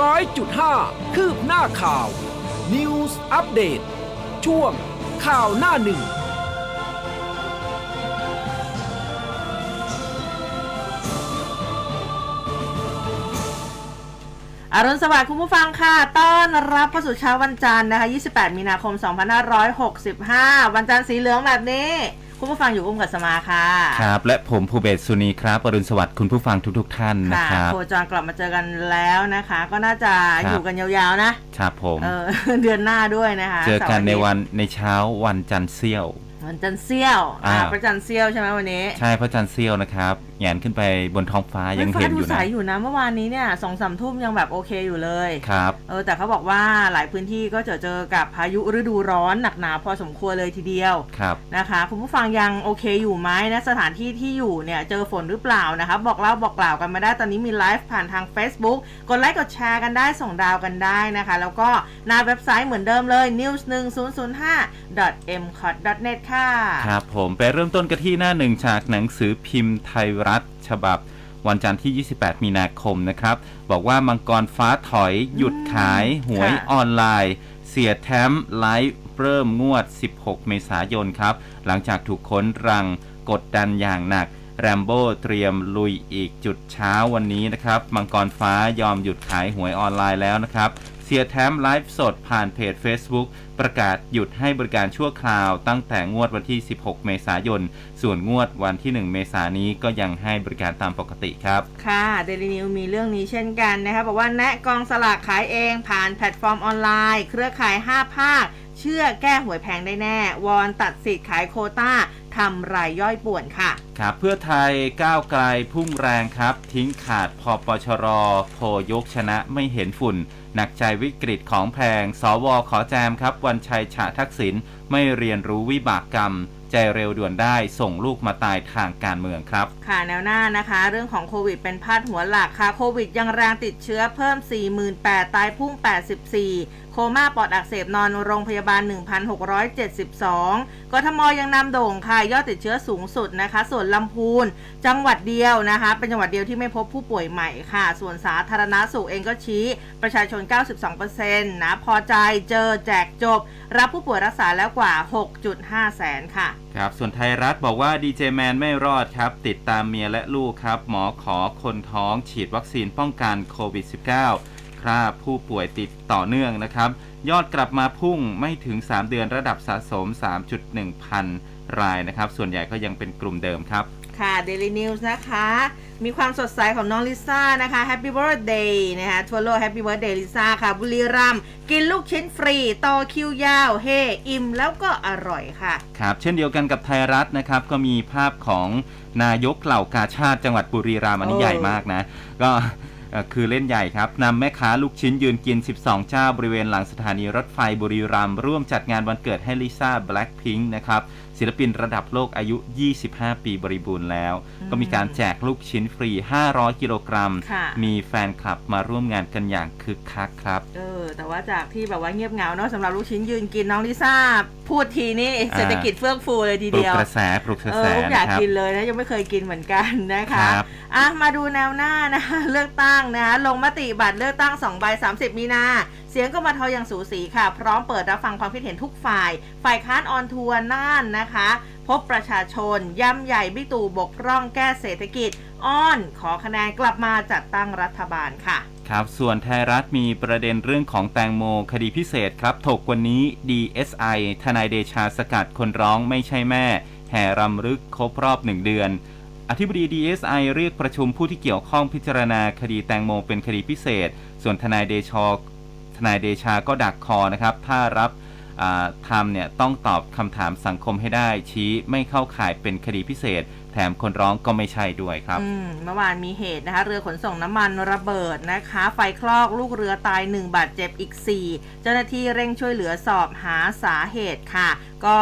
ร้อยจุดห้าคืบหน้าข่าว News อัปเดตช่วงข่าวหน้าหนึ่ง อรุณสวัสดิ์คุณผู้ฟังค่ะ ต้อนรับเข้าสู่เช้าวันจันทร์นะคะ 28 มีนาคม 2565 วันจันทร์สีเหลืองแบบนี้ คุณผู้ฟังอยู่อุ้มกับสมาค่ะ ครับ และผมภูเบศสุนีครับอรุณสวัสดิ์คุณผู้ฟังทุกๆทท่านนะครับโคจรกลับมาเจอกันแล้วนะคะ ก็น่าจะครับอยู่กันยาวๆนะครับผมเออเดือนหน้าด้วยนะคะ เจอกันในสาร์าทิตย์วันในเช้าวันจันทร์เสี้ยว วันจันทร์เสี้ยวอ่าอ่า พระจันทร์เสี้ยวใช่ไหมวันนี้ใช่พระจันทร์เสี้ยวนะครับแหงนขึ้นไปบนท้องฟ้ายังฟ้าเห็นอดูยู่ใสนะอยู่นะเมื่อวานนี้เนี่ยสองสามทุ่มยังแบบโอเคอยู่เลย ครับ เออแต่เขาบอกว่าหลายพื้นที่ก็จะเจอกับพายุฤดูร้อนหนักหนาพอสมควรเลยทีเดียวครับ นะคะ คุณผู้ฟังยังโอเคอยู่ไหมนะสถานที่ที่อยู่เนี่ยเจอฝนหรือเปล่านะคะ บอกเล่าบอกกล่าวกันมาได้ตอนนี้มีไลฟ์ผ่านทาง Facebook กดไลค์กดแชร์กันได้ส่งดาวกันได้นะคะ แล้วก็หน้าเว็บไซต์เหมือนเดิมเลย news 1 0 0 5 m c o t net ค่ะครับผมไปเริ่มต้นกันที่หน้าหนึ่งจากหนังสือพิมพ์ไทยรัฐฉบับวันจันทร์ที่ 28 มีนาคมนะครับ บอกว่ามังกรฟ้าถอยหยุดขายหวยค่ะออนไลน์ เสียแท้มไลฟ์เริ่มงวด 16 เมษายนครับ หลังจากถูกค้นรังกดดันอย่างหนัก แรมโบ้เตรียมลุยอีกจุดเช้าวันนี้นะครับ มังกรฟ้ายอมหยุดขายหวยออนไลน์แล้วนะครับ เสี่ยแทมไลฟ์สดผ่านเพจ Facebook ประกาศหยุดให้บริการชั่วคราว ตั้งแต่งวดวันที่ 16 เมษายน ส่วนงวดวันที่ 1 เมษายนนี้ก็ยังให้บริการตามปกติครับ ค่ะเดลินิวส์มีเรื่องนี้เช่นกันนะคะบอกว่าแนะกองสลากขายเองผ่านแพลตฟอร์มออนไลน์ เครือข่าย 5 ภาค เชื่อแก้หวยแพงได้แน่ วอนตัดสิทธิ์ขายโควต้าทำรายย่อยป่วนค่ะ ครับเพื่อไทยก้าวไกลพุ่งแรงครับ ทิ้งขาดพอปชรโพยกชนะไม่เห็นฝุ่น หนักใจวิกฤตของแพง สวขอแจมครับวันชัยฉะทักษิณไม่เรียนรู้วิบากกรรม ใจเร็วด่วนได้ส่งลูกมาตายทางการเมืองครับ ค่ะแนวหน้านะคะ เรื่องของโควิดเป็นพาดหัวหลักค่ะ โควิดยังแรงติดเชื้อเพิ่ม 48,000ตายพุ่ง 84 โคม่าปอดอักเสบนอนโรงพยาบาล 1,672 กทมยังนำโด่งค่ะยอดติดเชื้อสูงสุดนะคะ ส่วนลำพูนจังหวัดเดียวนะคะ เป็นจังหวัดเดียวที่ไม่พบผู้ป่วยใหม่ค่ะ ส่วนสาธารณสุขเองก็ชี้ประชาชน 92%นะพอใจเจอแจกจบ รับผู้ป่วยรักษาแล้วกว่า 6.5 แสนค่ะครับส่วนไทยรัฐบอกว่าดีเจแมนไม่รอดครับ ติดตามเมียและลูกครับ หมอขอคนท้องฉีดวัคซีนป้องกันโควิด -19 คราบผู้ป่วยติดต่อเนื่องนะครับ ยอดกลับมาพุ่งไม่ถึง 3 เดือนระดับสะสม 3.1 พันรายนะครับ ส่วนใหญ่ก็ยังเป็นกลุ่มเดิมครับ ค่ะ Daily News นะคะ มีความสดใสของน้องลิซ่านะคะ Happy Birthday นะคะทั่วโลก Happy Birthday ลิซ่าค่ะ บุรีรัมย์กินลูกชิ้นฟรี ต่อคิวยาว เฮ อิ่มแล้วก็อร่อยค่ะ ครับ เช่นเดียวกันกับไทยรัฐนะครับ ก็มีภาพของนายกเหล่ากาชาติจังหวัดบุรีรัมย์อันนี้โอ้ใหญ่มากนะ ก็เอ่อ คือเล่นใหญ่ครับนำแม่ค้าลูกชิ้นยืนกิน 12 เจ้าบริเวณหลังสถานีรถไฟบุรีรัมย์ร่วมจัดงานวันเกิดให้ลิซ่าแบล็คพิงค์นะครับ ศิลปินระดับโลกอายุ 25 ปีบริบูรณ์แล้วอืมก็มีการแจกลูกชิ้นฟรี 500 กิโลกรัมค่ะมีแฟนคลับมาร่วมงานกันอย่างคึกคักครับ เออ แต่ว่าจากที่แบบว่าเงียบเหงาเนาะสำหรับลูกชิ้นยืนกินน้องลิซ่า พูดทีนี่เศรษฐกิจเฟื่องฟูเลยทีปลุกเดียวกระแสปลุกกระเอแสออยากนะครับกินเลยนะยังไม่เคยกินเหมือนกันนะคะครับอะมาดูแนวหน้านะคะเลือกตั้งนะคะลงมติบัตรเลือกตั้ง2ใบ30 มีนาเสียงก็มาทออย่างสูสีค่ะ พร้อมเปิดรับฟังความคิดเห็นทุกฝ่าย ฝ่ายค้านออนทัวร์น่านนะคะ พบประชาชนย่ำใหญ่บิ๊กตู่บกพร่องแก้เศรษฐกิจ อ้อนขอคะแนนกลับมาจัดตั้งรัฐบาลค่ะ ครับส่วนไทยรัฐมีประเด็นเรื่องของแตงโมคดีพิเศษครับ ถกวันนี้ DSI ทนายเดชาสกัดคนร้องไม่ใช่แม่ แห่รำลึกครบรอบหนึ่งเดือนอธิบดี DSI เรียกประชุมผู้ที่เกี่ยวข้องพิจารณาคดีแตงโมเป็นคดีพิเศษ ส่วนทนายเดชอทนายเดชาก็ดักคอนะครับ ถ้ารับ ทำเนี่ยต้องตอบคำถามสังคมให้ได้ ชี้ไม่เข้าข่ายเป็นคดีพิเศษ แถมคนร้องก็ไม่ใช่ด้วยครับอืมเมื่อวานมีเหตุนะคะ เรือขนส่งน้ำมันระเบิดนะคะ ไฟคลอกลูกเรือตาย 1 บาดเจ็บอีก 4 เจ้าหน้าที่เร่งช่วยเหลือสอบหาสาเหตุค่ะ ก็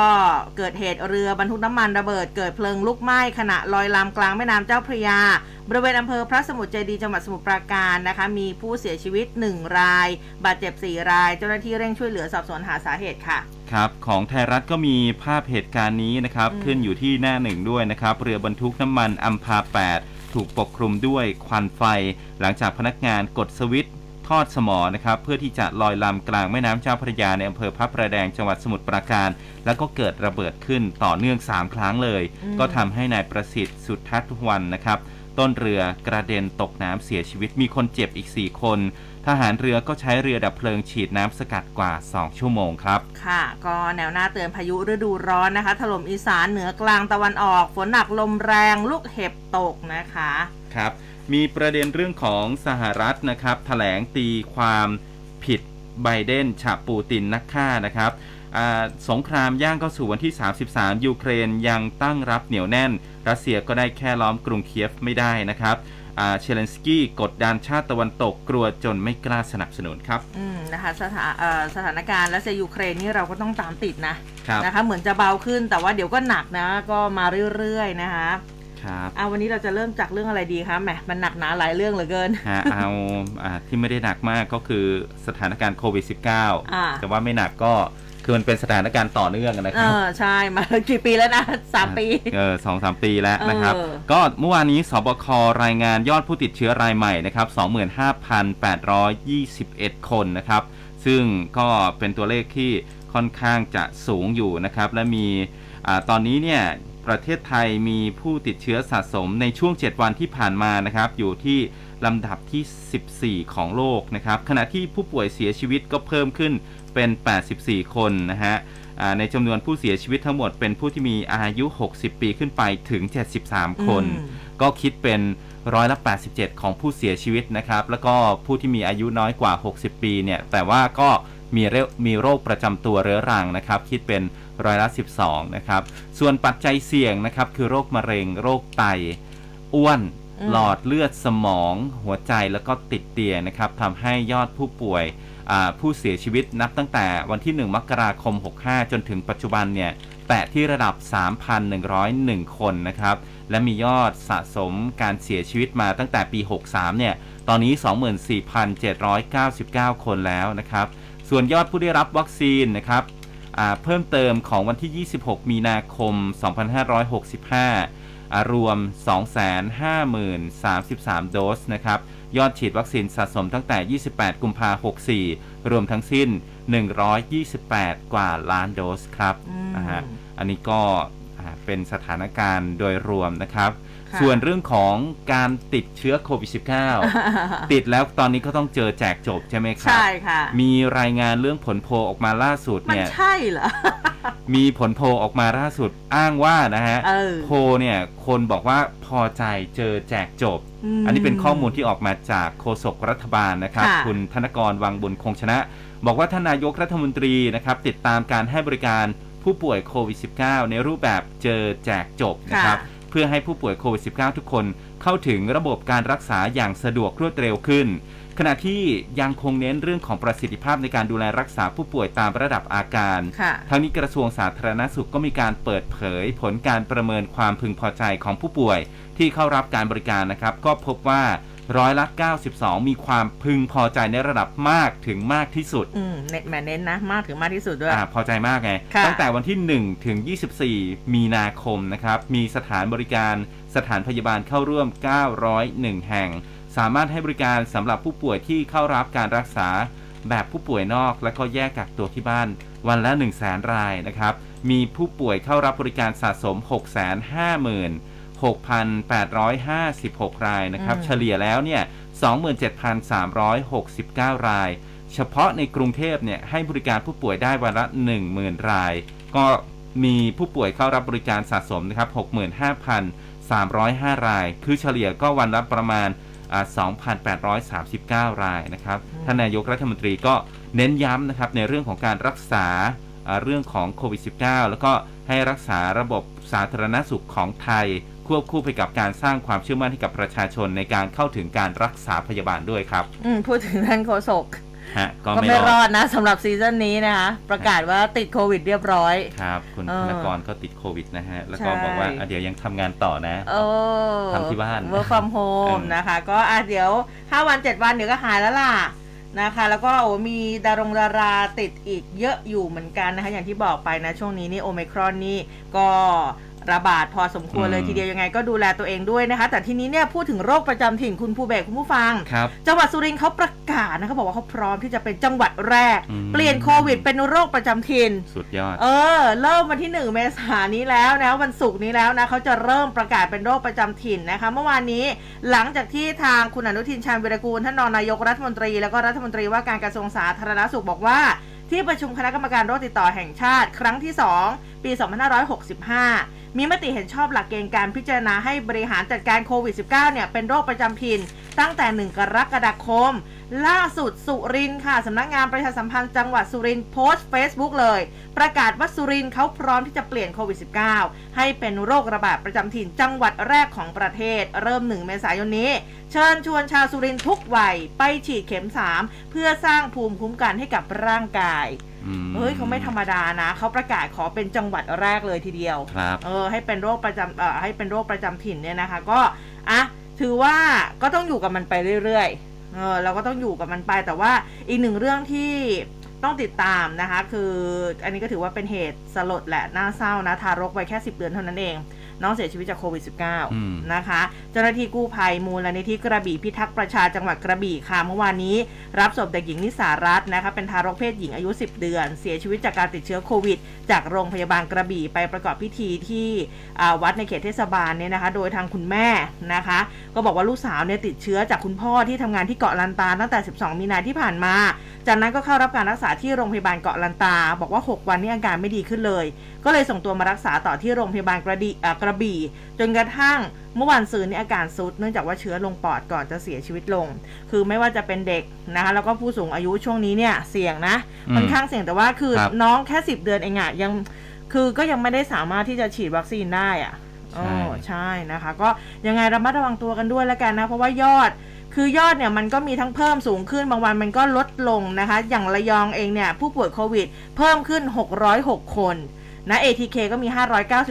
เกิดเหตุเรือบรรทุกน้ำมันระเบิดเกิดเพลิงลุกไหม้ขณะลอยลำกลางแม่น้ำเจ้าพระยา บริเวณอำเภอพระสมุทรเจดีย์จังหวัดสมุทรปราการนะคะ มีผู้เสียชีวิต 1 ราย บาดเจ็บ 4 ราย เจ้าหน้าที่เร่งช่วยเหลือสอบสวนหาสาเหตุค่ะครับของไทยรัฐก็มีภาพเหตุการณ์นี้นะครับอืมขึ้นอยู่ที่หน้าหนึ่งด้วยนะครับเรือบรรทุกน้ำมันอัมพา 8 ถูกปกคลุมด้วยควันไฟ หลังจากพนักงานกดสวิตช์ท่ออดสมอนะครับ เพื่อที่จะลอยลำกลางแม่น้ำเจ้าพระยาในอำเภอพระประแดงจังหวัดสมุทรปราการ แล้วก็เกิดระเบิดขึ้นต่อเนื่อง 3 ครั้งเลยอืมก็ทำให้นายประสิทธิ์สุทัศน์วันนะครับ ต้นเรือกระเด็นตกน้ำเสียชีวิตมีคนเจ็บอีก 4 คน ทหารเรือก็ใช้เรือดับเพลิงฉีดน้ำสกัดกว่า 2 ชั่วโมงครับ ค่ะ ก็แนวหน้าเตือนพายุฤดูร้อนนะคะ ถล่มอีสานเหนือกลางตะวันออก ฝนหนักลมแรงลูกเห็บตกนะคะ ครับ มีประเด็นเรื่องของสหรัฐนะครับแถลงตีความผิดไบเดนฉาบปูตินนักฆ่านะครับอ่าสงครามย่างเข้าสู่วันที่ 33 ยูเครนยังตั้งรับเหนียวแน่น รัสเซียก็ได้แค่ล้อมกรุงเคียฟไม่ได้นะครับอ่า เซเลนสกี้กดดันชาติตะวันตกกลัวจนไม่กล้าสนับสนุนครับอืมนะคะสถาเอ่อสถานการณ์รัสเซียยูเครนนี่เราก็ต้องตามติดนะครับนะคะเหมือนจะเบาขึ้นแต่ว่าเดี๋ยวก็หนักนะก็มาเรื่อยๆนะคะครับเอาวันนี้เราจะเริ่มจากเรื่องอะไรดีคะแหมมันหนักหนาหลายเรื่องเหลือเกินฮะเอาอ่าที่ไม่ได้หนักมากก็คือสถานการณ์โควิดอ่า -19 แต่ว่าไม่หนักก็ คือมันเป็นสถานการณ์ต่อเนื่องนะเอครับ อใช่มากี่ปีแล้วนะสามปี เออสองสามปีแล้วนะครับ เออ ก็เมื่อวานนี้สบครายงานยอดผู้ติดเชื้อรายใหม่นะครับ 25,821 คนนะครับ ซึ่งก็เป็นตัวเลขที่ค่อนข้างจะสูงอยู่นะครับ และมีอาตอนนี้เนี่ยประเทศไทยมีผู้ติดเชื้อสะสมในช่วง 7 วันที่ผ่านมานะครับ อยู่ที่ลำดับที่ 14 ของโลกนะครับ ขณะที่ผู้ป่วยเสียชีวิตก็เพิ่มขึ้น เป็น 84 คนนะฮะอ่าในจำนวนผู้เสียชีวิตทั้งหมดเป็นผู้ที่มีอายุ 60 ปีขึ้นไปถึง 73 คนอืมก็คิดเป็นร้อยละ 87 ของผู้เสียชีวิตนะครับ แล้วก็ผู้ที่มีอายุน้อยกว่า 60 ปีเนี่ย แต่ว่าก็มีเรมีโรคประจำตัวเรื้อรังนะครับ คิดเป็นร้อยละ 12 นะครับ ส่วนปัจจัยเสี่ยงนะครับ คือโรคมะเร็ง โรคไต อ้วนอืมหลอดเลือดสมอง หัวใจแล้วก็ติดเตียงนะครับทำให้ยอดผู้ป่วยอ่า ผู้เสียชีวิตนับตั้งแต่วันที่ 1 มกราคม 65 จนถึงปัจจุบันเนี่ยแตะที่ระดับ 3,101 คนนะครับ และมียอดสะสมการเสียชีวิตมาตั้งแต่ปี 63 เนี่ย ตอนนี้ 24,799 คนแล้วนะครับ ส่วนยอดผู้ได้รับวัคซีนนะครับเพิ่มเติมของวันที่ 26 มีนาคม 2565อ่า รวม 250,033 โดสนะครับ ยอดฉีดวัคซีนสะสมตั้งแต่ 28 กุมภาพันธ์64 รวมทั้งสิ้น 128 กว่าล้านโดสครับอืมนะฮะอันนี้ก็อ่าเป็นสถานการณ์โดยรวมนะครับค่ะ ส่วนเรื่องของการติดเชื้อโควิด -19 ติดแล้วตอนนี้ก็ต้องเจอแจกจบใช่ไหมครับ ใช่ค่ะ มีรายงานเรื่องผลโพลออกมาล่าสุดมันเนี่ยใช่เหรอ มีผลโพลออกมาล่าสุดอ้างว่านะฮะเออโพลเนี่ยคนบอกว่าพอใจเจอแจกจบมอันนี้เป็นข้อมูลที่ออกมาจากโฆษกรัฐบาลนะครับค่ะคุณธนกรวังบุญคงชนะ บอกว่าท่านนายกรัฐมนตรีนะครับติดตามการให้บริการผู้ป่วยโควิด -19 ในรูปแบบเจอแจกจบนะครับ เพื่อให้ผู้ป่วยโควิด -19 ทุกคนเข้าถึงระบบการรักษาอย่างสะดวกรวดเร็วขึ้น ขณะที่ยังคงเน้นเรื่องของประสิทธิภาพในการดูแลรักษาผู้ป่วยตามระดับอาการค่ะทั้งนี้กระทรวงสาธารณสุขก็มีการเปิดเผยผลการประเมินความพึงพอใจของผู้ป่วย ที่เข้ารับการบริการนะครับ ก็พบว่า ร้อยละ 92 มีความพึงพอใจในระดับมากถึงมากที่สุดอืมเน็ตแหมเน้นนะ มากถึงมากที่สุดด้วยอ่าพอใจมากไงค่ะตั้งแต่วันที่ 1 ถึง 24 มีนาคมนะครับ มีสถานบริการสถานพยาบาลเข้าร่วม 901 แห่ง สามารถให้บริการสำหรับผู้ป่วยที่เข้ารับการรักษาแบบผู้ป่วยนอกและก็แยกกักตัวที่บ้านวันละ 1 0 0 0 0แสนรายนะครับ มีผู้ป่วยเข้ารับบริการสะสม 6 5 6,856 รายนะครับอืมเฉลี่ยแล้วเนี่ย 27,369 ราย เฉพาะในกรุงเทพเนี่ยให้บริการผู้ป่วยได้วันละ 10,000 ราย ก็มีผู้ป่วยเข้ารับบริการสะสมนะครับ 65,305 ราย คือเฉลี่ยก็วันละประมาณอ่า2,839 รายนะครับ ท่านนายกรัฐมนตรีก็เน้นย้ำนะครับในเรื่องของการรักษาอ่าเรื่องของโควิด -19 แล้วก็ให้รักษาระบบสาธารณสุขของไทย ควบคู่ไปกับการสร้างความเชื่อมั่นให้กับประชาชนในการเข้าถึงการรักษาพยาบาลด้วยครับ อืมพูดถึงท่านโฆษกฮะก็ก็ไม่ไม่รรออดดนะสำหรับซีซั่นนี้นะคะประกาศว่าติดโควิดเรียบร้อยครับ คุณเออธนกรก็ติดโควิดนะฮะ แล้วก็ใช่บอกว่าอะเดี๋ยวยังทำงานต่อนะโอ้ทำที่บ้าน work from home เออนะคะ ก็อะเดี๋ยว 5 วัน 7 วันเดี๋ยวก็หายแล้วล่ะนะคะ แล้วก็โอ้มีดารงดาราติดอีกเยอะอยู่เหมือนกันนะคะ อย่างที่บอกไปนะ ช่วงนี้นี่โอมครอนนี่ก็ ระบาดพอสมควรเลยอืมทีเดียวยังไงก็ดูแลตัวเองด้วยนะคะ แต่ทีนี้เนี่ยพูดถึงโรคประจำถิ่นคุณภูเบศคุณผู้ฟังครับจังหวัดสุรินทร์เขาประกาศนะเขาบอกว่าเขาพร้อมที่จะเป็นจังหวัดแรกอืมเปลี่ยนโควิด เป็นโรคประจำถิ่นสุดยอด เออ เริ่มวันที่ 1 เมษายนนี้แล้วนะวันศุกร์นี้แล้วนะเขาจะเริ่มประกาศเป็นโรคประจำถิ่นนะคะ เมื่อวานนี้หลังจากที่ทางคุณอนุทินชาญวิรกูลท่านรองนายกรัฐมนตรี แล้วก็รัฐมนตรีว่าการกระทรวงสาธารณสุขบอกว่า ที่ประชุมคณะกรรมการโรคติดต่อแห่งชาติ ครั้งที่ 2 ปี 2565 มีมติเห็นชอบหลักเกณฑ์การพิจารณาให้บริหารจัดการโควิด -19 เนี่ยเป็นโรคประจำถิ่นตั้งแต่ 1 กรกฎาคม ล่าสุดสุรินทร์ค่ะสำนักงานประชาสัมพันธ์จังหวัดสุรินทร์โพสต์ Facebook เลย ประกาศว่าสุรินทร์เขาพร้อมที่จะเปลี่ยนโควิด -19 ให้เป็นโรคระบาดประจำถิ่นจังหวัดแรกของประเทศ เริ่ม 1 เมษายนนี้ เชิญชวนชาวสุรินทร์ทุกวัยไปฉีดเข็ม 3 เพื่อสร้างภูมิคุ้มกันให้กับร่างกายอืมเฮ้ยเขาไม่ธรรมดานะ เขาประกาศขอเป็นจังหวัดแรกเลยทีเดียวครับเออให้เป็นโรคประจำเอ่อให้เป็นโรคประจำถิ่นเนี่ยนะคะ ก็อะถือว่าก็ต้องอยู่กับมันไปเรื่อยๆ เออเราก็ต้องอยู่กับมันไป แต่ว่าอีกหนึ่งเรื่องที่ต้องติดตามนะคะ คืออันนี้ก็ถือว่าเป็นเหตุสลดแหละน่าเศร้านะทารกวัยแค่ 10 เดือนเท่านั้นเอง น้องเสียชีวิตจากโควิดอืม -19 นะคะ เจ้าหน้าที่กู้ภัยมูลนิธิกระบี่พิทักษ์ประชาจังหวัดกระบี่ค่ะเมื่อวานนี้ รับศพเด็กหญิงนิสารัตน์นะคะเป็นทารกเพศหญิงอายุ 10 เดือน เสียชีวิตจากการติดเชื้อโควิด จากโรงพยาบาลกระบี่ไปประกอบพิธีที่อ่าวัดในเขตเทศบาลเนี่ยนะคะ โดยทางคุณแม่นะคะ ก็บอกว่าลูกสาวเนี่ยติดเชื้อจากคุณพ่อที่ทำงานที่เกาะลันตาตั้งแต่ 12 มีนาที่ผ่านมา จากนั้นก็เข้ารับการรักษาที่โรงพยาบาลเกาะลันตา บอกว่า 6 วันนี้อาการไม่ดีขึ้นเลย ก็เลยส่งตัวมารักษาต่อที่โรงพยาบาลกระดีอ่ากระบี่ จนกระทั่งเมื่อวันซืนนี้อาการซุดเนื่องจากว่าเชื้อลงปอดก่อนจะเสียชีวิตลง คือไม่ว่าจะเป็นเด็กนะคะแล้วก็ผู้สูงอายุช่วงนี้เนี่ยเสี่ยงนะอืมค่อนข้างเสี่ยงแต่ว่าคือครับน้องแค่10เดือนเองอะยังคือก็ยังไม่ได้สามารถที่จะฉีดวัคซีนได้อะใช่อ๋อใช่นะคะ ก็ยังไงระมัดระวังตัวกันด้วยแล้วกันนะเพราะว่ายอดคือยอดเนี่ยมันก็มีทั้งเพิ่มสูงขึ้นบางวันมันก็ลดลงนะคะ อย่างระยองเองเนี่ยผู้ป่วยโควิด เพิ่มขึ้น 606 คน นะ ATK ก็มี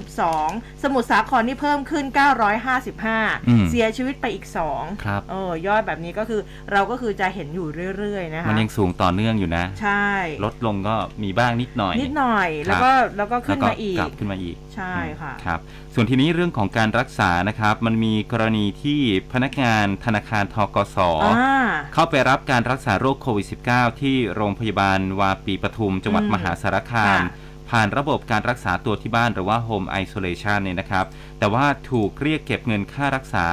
592 สมุทรสาครนี่เพิ่มขึ้นอืม955 เสียชีวิตไปอีก 2 ครับเออยอดแบบนี้ก็คือเราก็คือจะเห็นอยู่เรื่อยๆนะคะมันยังสูงต่อเนื่องอยู่นะ ใช่ ลดลงก็มีบ้างนิดหน่อย นิดหน่อยแล้วก็แล้วก็ขึ้นมาอีกแล้วกลับขึ้นมาอีกใช่ค่ะครับส่วนทีนี้เรื่องของการรักษานะครับ มันมีกรณีที่พนักงานธนาคารทกสอ่าเข้าไปรับการรักษาโรคโควิด -19 ที่โรงพยาบาลวาปีปทุม จังหวัดอืมมหาสารคามค่ะ ผ่านระบบการรักษาตัวที่บ้านหรือว่า Home Isolation เนี่ยนะครับ แต่ว่าถูกเรียกเก็บเงินค่ารักษา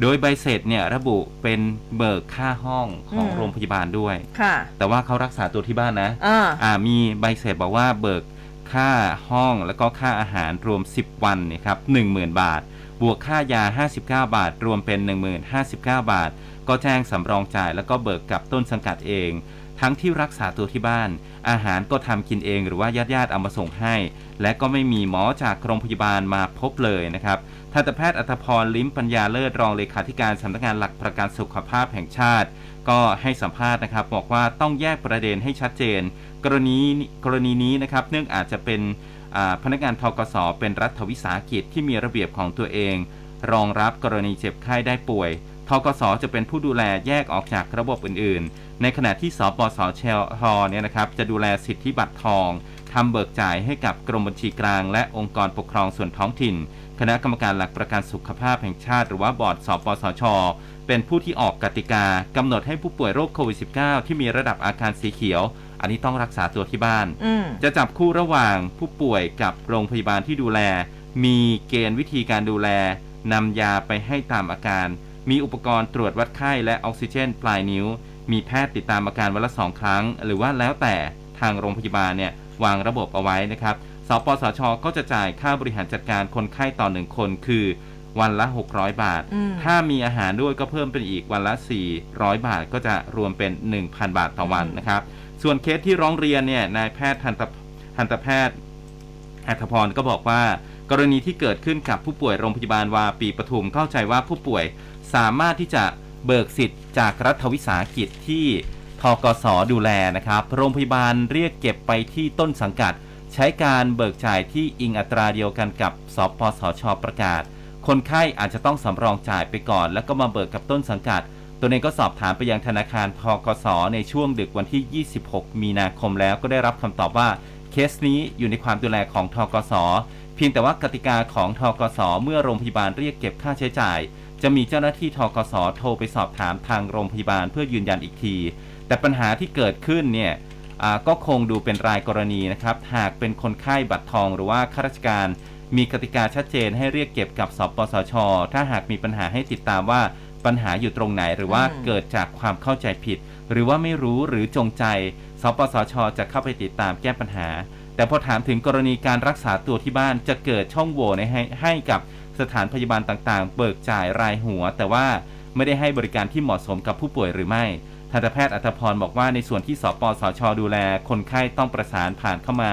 โดยใบเสร็จเนี่ยระบุเป็นเบิกค่าห้องของอืมโรงพยาบาลด้วยค่ะแต่ว่าเขารักษาตัวที่บ้านนะอ่าอ่ามีใบเสร็จบอกว่าเบิกค่าห้องแล้วก็ค่าอาหารรวม 10 วันเนี่ยครับ10,000 บาท บวกค่ายา 59 บาท รวมเป็น 10,059 บาท ก็แจ้งสำรองจ่ายแล้วก็เบิกกับต้นสังกัดเอง ทั้งที่รักษาตัวที่บ้าน อาหารก็ทำกินเองหรือว่าญาติๆเอามาส่งให้ และก็ไม่มีหมอจากโรงพยาบาลมาพบเลยนะครับทันตแพทย์อัธพรลิ้มปัญญาเลิศรองเลขาธิการสำนักงานหลักประกันสุขภาพแห่งชาติ ก็ให้สัมภาษณ์นะครับ บอกว่าต้องแยกประเด็นให้ชัดเจน กรณีกรณีนี้นะครับเนื่องอาจจะเป็นพนักงานทกสเป็นรัฐวิสาหกิจที่มีระเบียบของตัวเอง รองรับกรณีเจ็บไข้ได้ป่วย ทกสจะเป็นผู้ดูแลแยกออกจากระบบอื่นๆ ในขณะที่สปสชทเนี่ยนะครับจะดูแลสิทธิบัตรทองทำเบิกจ่ายให้กับกรมบัญชีกลาง และองค์กรปกครองส่วนท้องถิ่น คณะกรรมการหลักประกันสุขภาพแห่งชาติหรือว่าบอร์ดสปสช เป็นผู้ที่ออกกติกากำหนดให้ผู้ป่วยโรคโควิด -19 ที่มีระดับอาการสีเขียว อันนี้ต้องรักษาตัวที่บ้านอืมจะจับคู่ระหว่างผู้ป่วยกับโรงพยาบาลที่ดูแล มีเกณฑ์วิธีการดูแลนำยาไปให้ตามอาการ มีอุปกรณ์ตรวจวัดไข้และออกซิเจน ปลายนิ้ว มีแพทย์ติดตามอาการวันละสองครั้ง หรือว่าแล้วแต่ทางโรงพยาบาลเนี่ยวางระบบเอาไว้นะครับ สปสช ก็จะจ่ายค่าบริหารจัดการคนไข้ต่อหนึ่งคนคือวันละ 600 บาทอืมถ้ามีอาหารด้วยก็เพิ่มเป็นอีกวันละ 400 บาท ก็จะรวมเป็น 1,000 บาทต่อวันอืมนะครับ ส่วนเคสที่ร้องเรียนเนี่ย นายแพทย์ทันตทันตแพทย์อัธพรก็บอกว่า กรณีที่เกิดขึ้นกับผู้ป่วยโรงพยาบาลวาปีปทุมเข้าใจว่าผู้ป่วย สามารถที่จะเบิกสิทธิ์จากรัฐวิสาหกิจที่ทกสดูแลนะครับ โรงพยาบาลเรียกเก็บไปที่ต้นสังกัด ใช้การเบิกจ่ายที่อิงอัตราเดียวกันกับสปสชประกาศ คนไข้อาจจะต้องสำรองจ่ายไปก่อน แล้วก็มาเบิกกับต้นสังกัด ตัวเองก็สอบถามไปยังธนาคารทกสในช่วงดึกวันที่ 26 มีนาคมแล้วก็ได้รับคำตอบว่าเคสนี้อยู่ในความดูแลของทกสเพียงแต่ว่ากติกาของทกสเมื่อโรงพยาบาลเรียกเก็บค่าใช้จ่าย จะมีเจ้าหน้าที่ทกสโทรไปสอบถามทางโรงพยาบาลเพื่อยืนยันอีกที แต่ปัญหาที่เกิดขึ้นเนี่ยอ่าก็คงดูเป็นรายกรณีนะครับ หากเป็นคนไข้บัตรทองหรือว่าข้าราชการมีกติกาชัดเจนให้เรียกเก็บกับสปสช ถ้าหากมีปัญหาให้ติดตามว่าปัญหาอยู่ตรงไหนหรือว่าอืมเกิดจากความเข้าใจผิด หรือว่าไม่รู้หรือจงใจ สปสช จะเข้าไปติดตามแก้ปัญหา แต่พอถามถึงกรณีการรักษาตัวที่บ้านจะเกิดช่องโหว่ในให้ให้กับ สถานพยาบาลต่างๆ เบิกจ่ายรายหัว แต่ว่าไม่ได้ให้บริการที่เหมาะสมกับผู้ป่วยหรือไม่ทันตแพทย์อัธพรบอกว่าในส่วนที่สปสช ดูแล คนไข้ต้องประสานผ่านเข้ามา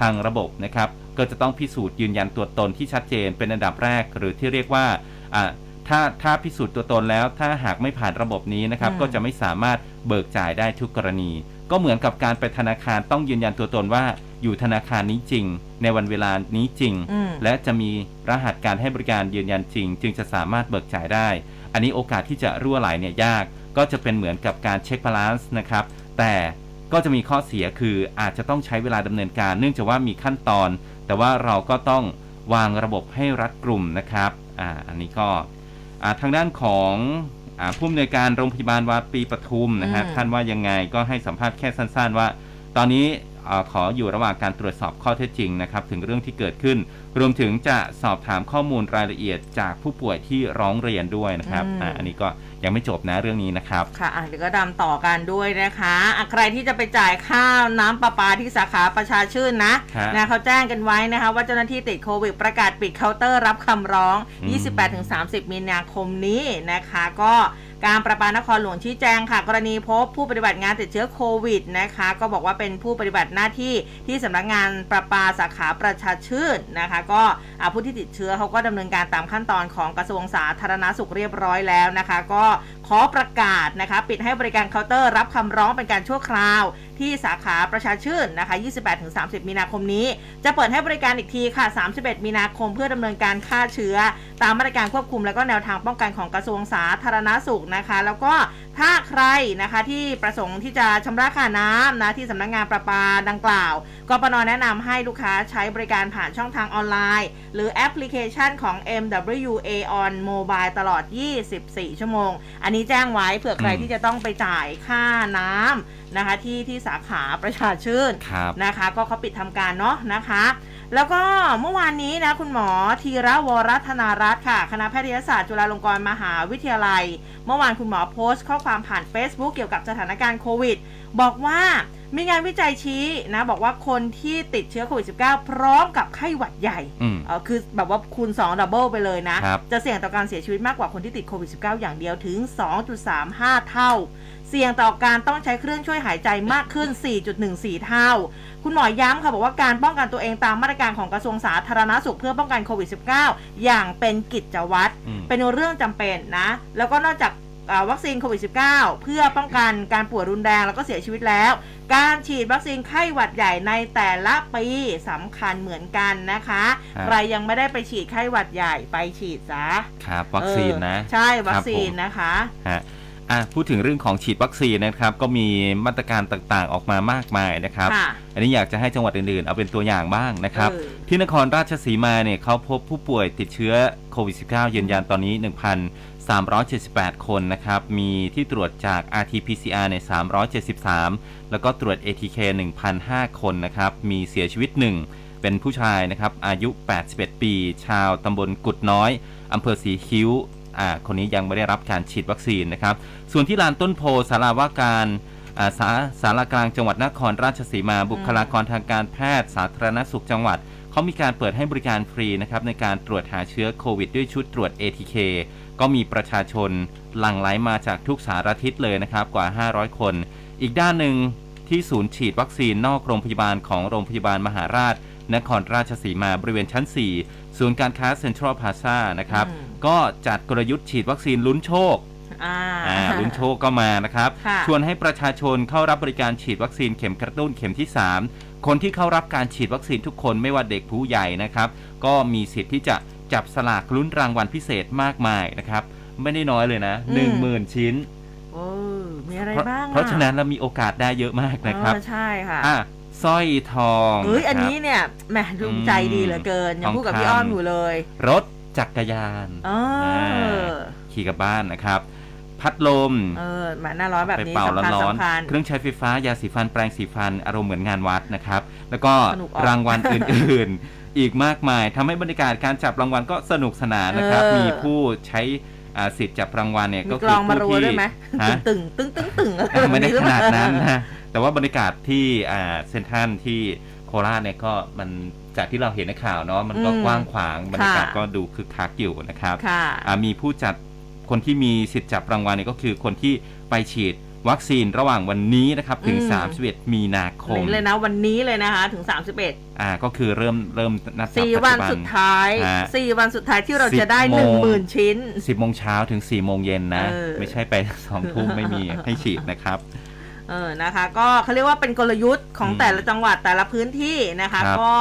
ทางระบบนะครับ ก็จะต้องพิสูจน์ยืนยันตัวตนที่ชัดเจนเป็นอันดับแรก หรือที่เรียกว่าอ่าถ้าถ้าพิสูจน์ตัวตนแล้วถ้าหากไม่ผ่านระบบนี้นะครับอืมก็จะไม่สามารถเบิกจ่ายได้ทุกกรณี ก็เหมือนกับการไปธนาคารต้องยืนยันตัวตนว่าอยู่ธนาคารนี้จริง ในวันเวลานี้จริงอืมและจะมีรหัสการให้บริการยืนยันจริง จึงจะสามารถเบิกจ่ายได้ อันนี้โอกาสที่จะรั่วไหลเนี่ยยาก ก็จะเป็นเหมือนกับการ check balance นะครับแต่ก็จะมีข้อเสียคืออาจจะต้องใช้เวลาดำเนินการ เนื่องจากว่ามีขั้นตอน แต่ว่าเราก็ต้องวางระบบให้รัดกลุ่มนะครับอ่าอันนี้ก็อ่าทางด้านของอ่า ผู้อำนวยการโรงพยาบาลวาปีปทุมนะฮะอืมท่านว่ายังไงก็ให้สัมภาษณ์แค่สั้น ๆ ว่า ตอนนี้อาขออยู่ระหว่างการตรวจสอบข้อเท็จจริงนะครับ ถึงเรื่องที่เกิดขึ้น รวมถึงจะสอบถามข้อมูลรายละเอียดจากผู้ป่วยที่ร้องเรียนด้วยนะครับอืมอ่าอันนี้ก็ยังไม่จบนะเรื่องนี้นะครับค่ะอะเดี๋ยวก็ดำต่อกันด้วยนะคะอะใครที่จะไปจ่ายค่าน้ำประปาที่สาขาประชาชื่นนะฮะนะเขาแจ้งกันไว้นะคะ ว่าเจ้าหน้าที่ติดโควิดประกาศปิดเคาน์เตอร์รับคำร้องอืม28-30 มีนาคมนี้นะคะ ก็การประปานครหลวงชี้แจงค่ะ กรณีพบผู้ปฏิบัติงานติดเชื้อโควิดนะคะ ก็บอกว่าเป็นผู้ปฏิบัติหน้าที่ที่สำนักงานประปาสาขาประชาชื่นนะคะก็ผู้ที่ติดเชื้อเขาก็ดำเนินการตามขั้นตอนของกระทรวงสาธารณสุขเรียบร้อยแล้วนะคะ ก็ขอประกาศนะคะปิดให้บริการเคาน์เตอร์รับคำร้องเป็นการชั่วคราว ที่สาขาประชาชื่นนะคะ 28-30 มีนาคมนี้ จะเปิดให้บริการอีกทีค่ะ 31 มีนาคมเพื่อดำเนินการฆ่าเชื้อ ตามมาตรการควบคุม และก็แนวทางป้องกันของกระทรวงสาธารณสุขนะคะ แล้วก็ถ้าใครนะคะที่ประสงค์ที่จะชำระค่าน้ำนะที่สำนักงานประปาดังกล่าวกปนแนะนำให้ลูกค้าใช้บริการผ่านช่องทางออนไลน์ หรือแอปพลิเคชันของ MWA on Mobile ตลอด 24 ชั่วโมง อันนี้แจ้งไว้เผื่อใครอืมที่จะต้องไปจ่ายค่าน้ำนะคะที่ที่สาขาประชาชื่นครับนะคะ ก็เขาปิดทำการเนาะนะคะ แล้วก็เมื่อวานนี้นะคุณหมอธีระวรัธนารัตน์ค่ะ คณะแพทยศาสตร์จุฬาลงกรณ์มหาวิทยาลัย เมื่อวานคุณหมอโพสต์ข้อความผ่าน Facebook เกี่ยวกับสถานการณ์โควิด บอกว่า มีงานวิจัยชี้นะ บอกว่าคนที่ติดเชื้อโควิด -19 พร้อมกับไข้หวัดใหญ่อืม เออคือแบบว่าคูณ 2 ดับเบิลไปเลยนะ ครับ จะเสี่ยงต่อการเสียชีวิตมากกว่าคนที่ติดโควิด -19 อย่างเดียวถึง 2.35 เท่า เสี่ยงต่อการต้องใช้เครื่องช่วยหายใจมากขึ้น 4.14 เท่า คุณหมอย้ำค่ะบอกว่าการป้องกันตัวเองตามมาตรการของกระทรวงสาธารณสุขเพื่อป้องกันโควิด -19 อย่างเป็นกิจวัตร อืม เป็นเรื่องจำเป็นนะ แล้วก็นอกจากอ่า วัคซีนโควิด -19 เพื่อป้องกันการป่วยรุนแรงแล้วก็เสียชีวิตแล้ว การฉีดวัคซีนไข้หวัดใหญ่ในแต่ละปีสำคัญเหมือนกันนะคะครับใครยังไม่ได้ไปฉีดไข้หวัดใหญ่ไปฉีดซะครับวัคซีนนะเออใช่วัคซีนครับผมนะคะฮะ อะพูดถึงเรื่องของฉีดวัคซีนนะครับ ก็มีมาตรการต่างๆออกมามากมายนะครับ ค่ะอันนี้อยากจะให้จังหวัดอื่นๆ เอาเป็นตัวอย่างบ้างนะครับ เออ ที่นครราชสีมาเนี่ยเขาพบผู้ป่วยติดเชื้อโควิด -19 ยืนยันตอนนี้ 1,378 คนนะครับ มีที่ตรวจจาก RT-PCR ในย373 แล้วก็ตรวจ ATK 1,005 คนนะครับ มีเสียชีวิต 1 เป็นผู้ชายนะครับ อายุ 81 ปี ชาวตำบลกุดน้อยอำเภอสีคิ้วอ่า คนนี้ยังไม่ได้รับการฉีดวัคซีนนะครับ ส่วนที่ลานต้นโพสาราว่าการสาสารากลางจังหวัดนครราชสีมาบุคลากรทางการแพทย์สาธารณสุขจังหวัดเขามีการเปิดให้บริการฟรีนะครับในการตรวจหาเชื้อโควิดด้วยชุดตรวจ ATK ก็มีประชาชนหลั่งไหลมาจากทุกสารทิศเลยนะครับกว่า 500 คน อีกด้านหนึ่งที่ศูนย์ฉีดวัคซีนนอกโรงพยาบาลของโรงพยาบาลมหาราช นครราชสีมาบริเวณชั้น 4 ศูนย์การค้าเซ็นทรัลพาซานะครับอืมก็จัดกลยุทธ์ฉีดวัคซีนลุ้นโชคอ่าอ่าลุ้นโชคก็มานะครับค่ะชวนให้ประชาชนเข้ารับบริการฉีดวัคซีนเข็มกระตุ้นเข็มที่ 3 คนที่เข้ารับการฉีดวัคซีนทุกคนไม่ว่าเด็กผู้ใหญ่นะครับ ก็มีสิทธิ์ที่จะจับสลากลุ้นรางวัลพิเศษมากมายนะครับ ไม่ได้น้อยเลยนะอืม1 0,000 ชิ้นโอ้มีอะไรเพราะบ้างอเพราะฉะนั้นเรามีโอกาสได้เยอะมากนะครับเออใช่ค่ะอะ สร้อยทองเฮ้ยะครับอันนี้เนี่ยแหมดูใจดีเหลือเกินยังพูดกับพี่อ้อมอยู่เลย รถจักรยานเออขี่กลับบ้านนะครับ พัดลม เออแหมหน้าร้อนแบบไปนี้เป่าสำคัญร้อนสำคัญๆเครื่องใช้ไฟฟ้ายาสีฟันแปรงสีฟัน อารมณ์เหมือนงานวัดนะครับ แล้วก็สนุกออกรางวัลอื่น ๆ อีกมากมายทำให้บรรยากาศการจับรางวัลก็สนุกสนานนะครับเออมีผู้ใช้อ่า สิทธิ์จับรางวัลเนี่ยมีก็กคืลอองมาผู้รัวที่ด้วยไหมฮะตึงตึงตึงตึงอะไรอะไม่ได้แบบขนาดนั้นหรือเปล่นะแต่ว่าบรรยากาศที่อ่าเซนทรันที่โคราชเนี่ยก็มันจากที่เราเห็นในข่าวเนาะมันก็อืมกว้างขวางบรรยากาศค่ะก็ดูคึกคักอยู่นะครับค่ะอ่ามีผู้จัดคนที่มีสิทธิ์จับรางวัลเนี่ยก็คือคนที่ไปฉีด วัคซีนระหว่างวันนี้นะครับถึงอืม31 มีนาคมนี่เลยนะวันนี้เลยนะคะถึง 31 อ่าก็คือเริ่มเริ่มนับจากสี่ปัจวันจุบันสุดท้ายฮะสี่วันสุดท้ายที่เราสิบจะได้โมหนึ่งงหมื่นชิ้น 10โมงเช้าถึง4โมงเย็นนะเออไม่ใช่ไปสองทุ่มไม่มีให้ฉีดนะครับเออนะคะก็เขาเรียกว่าเป็นกลยุทธ์ของอืมแต่ละจังหวัดแต่ละพื้นที่นะคะครับก็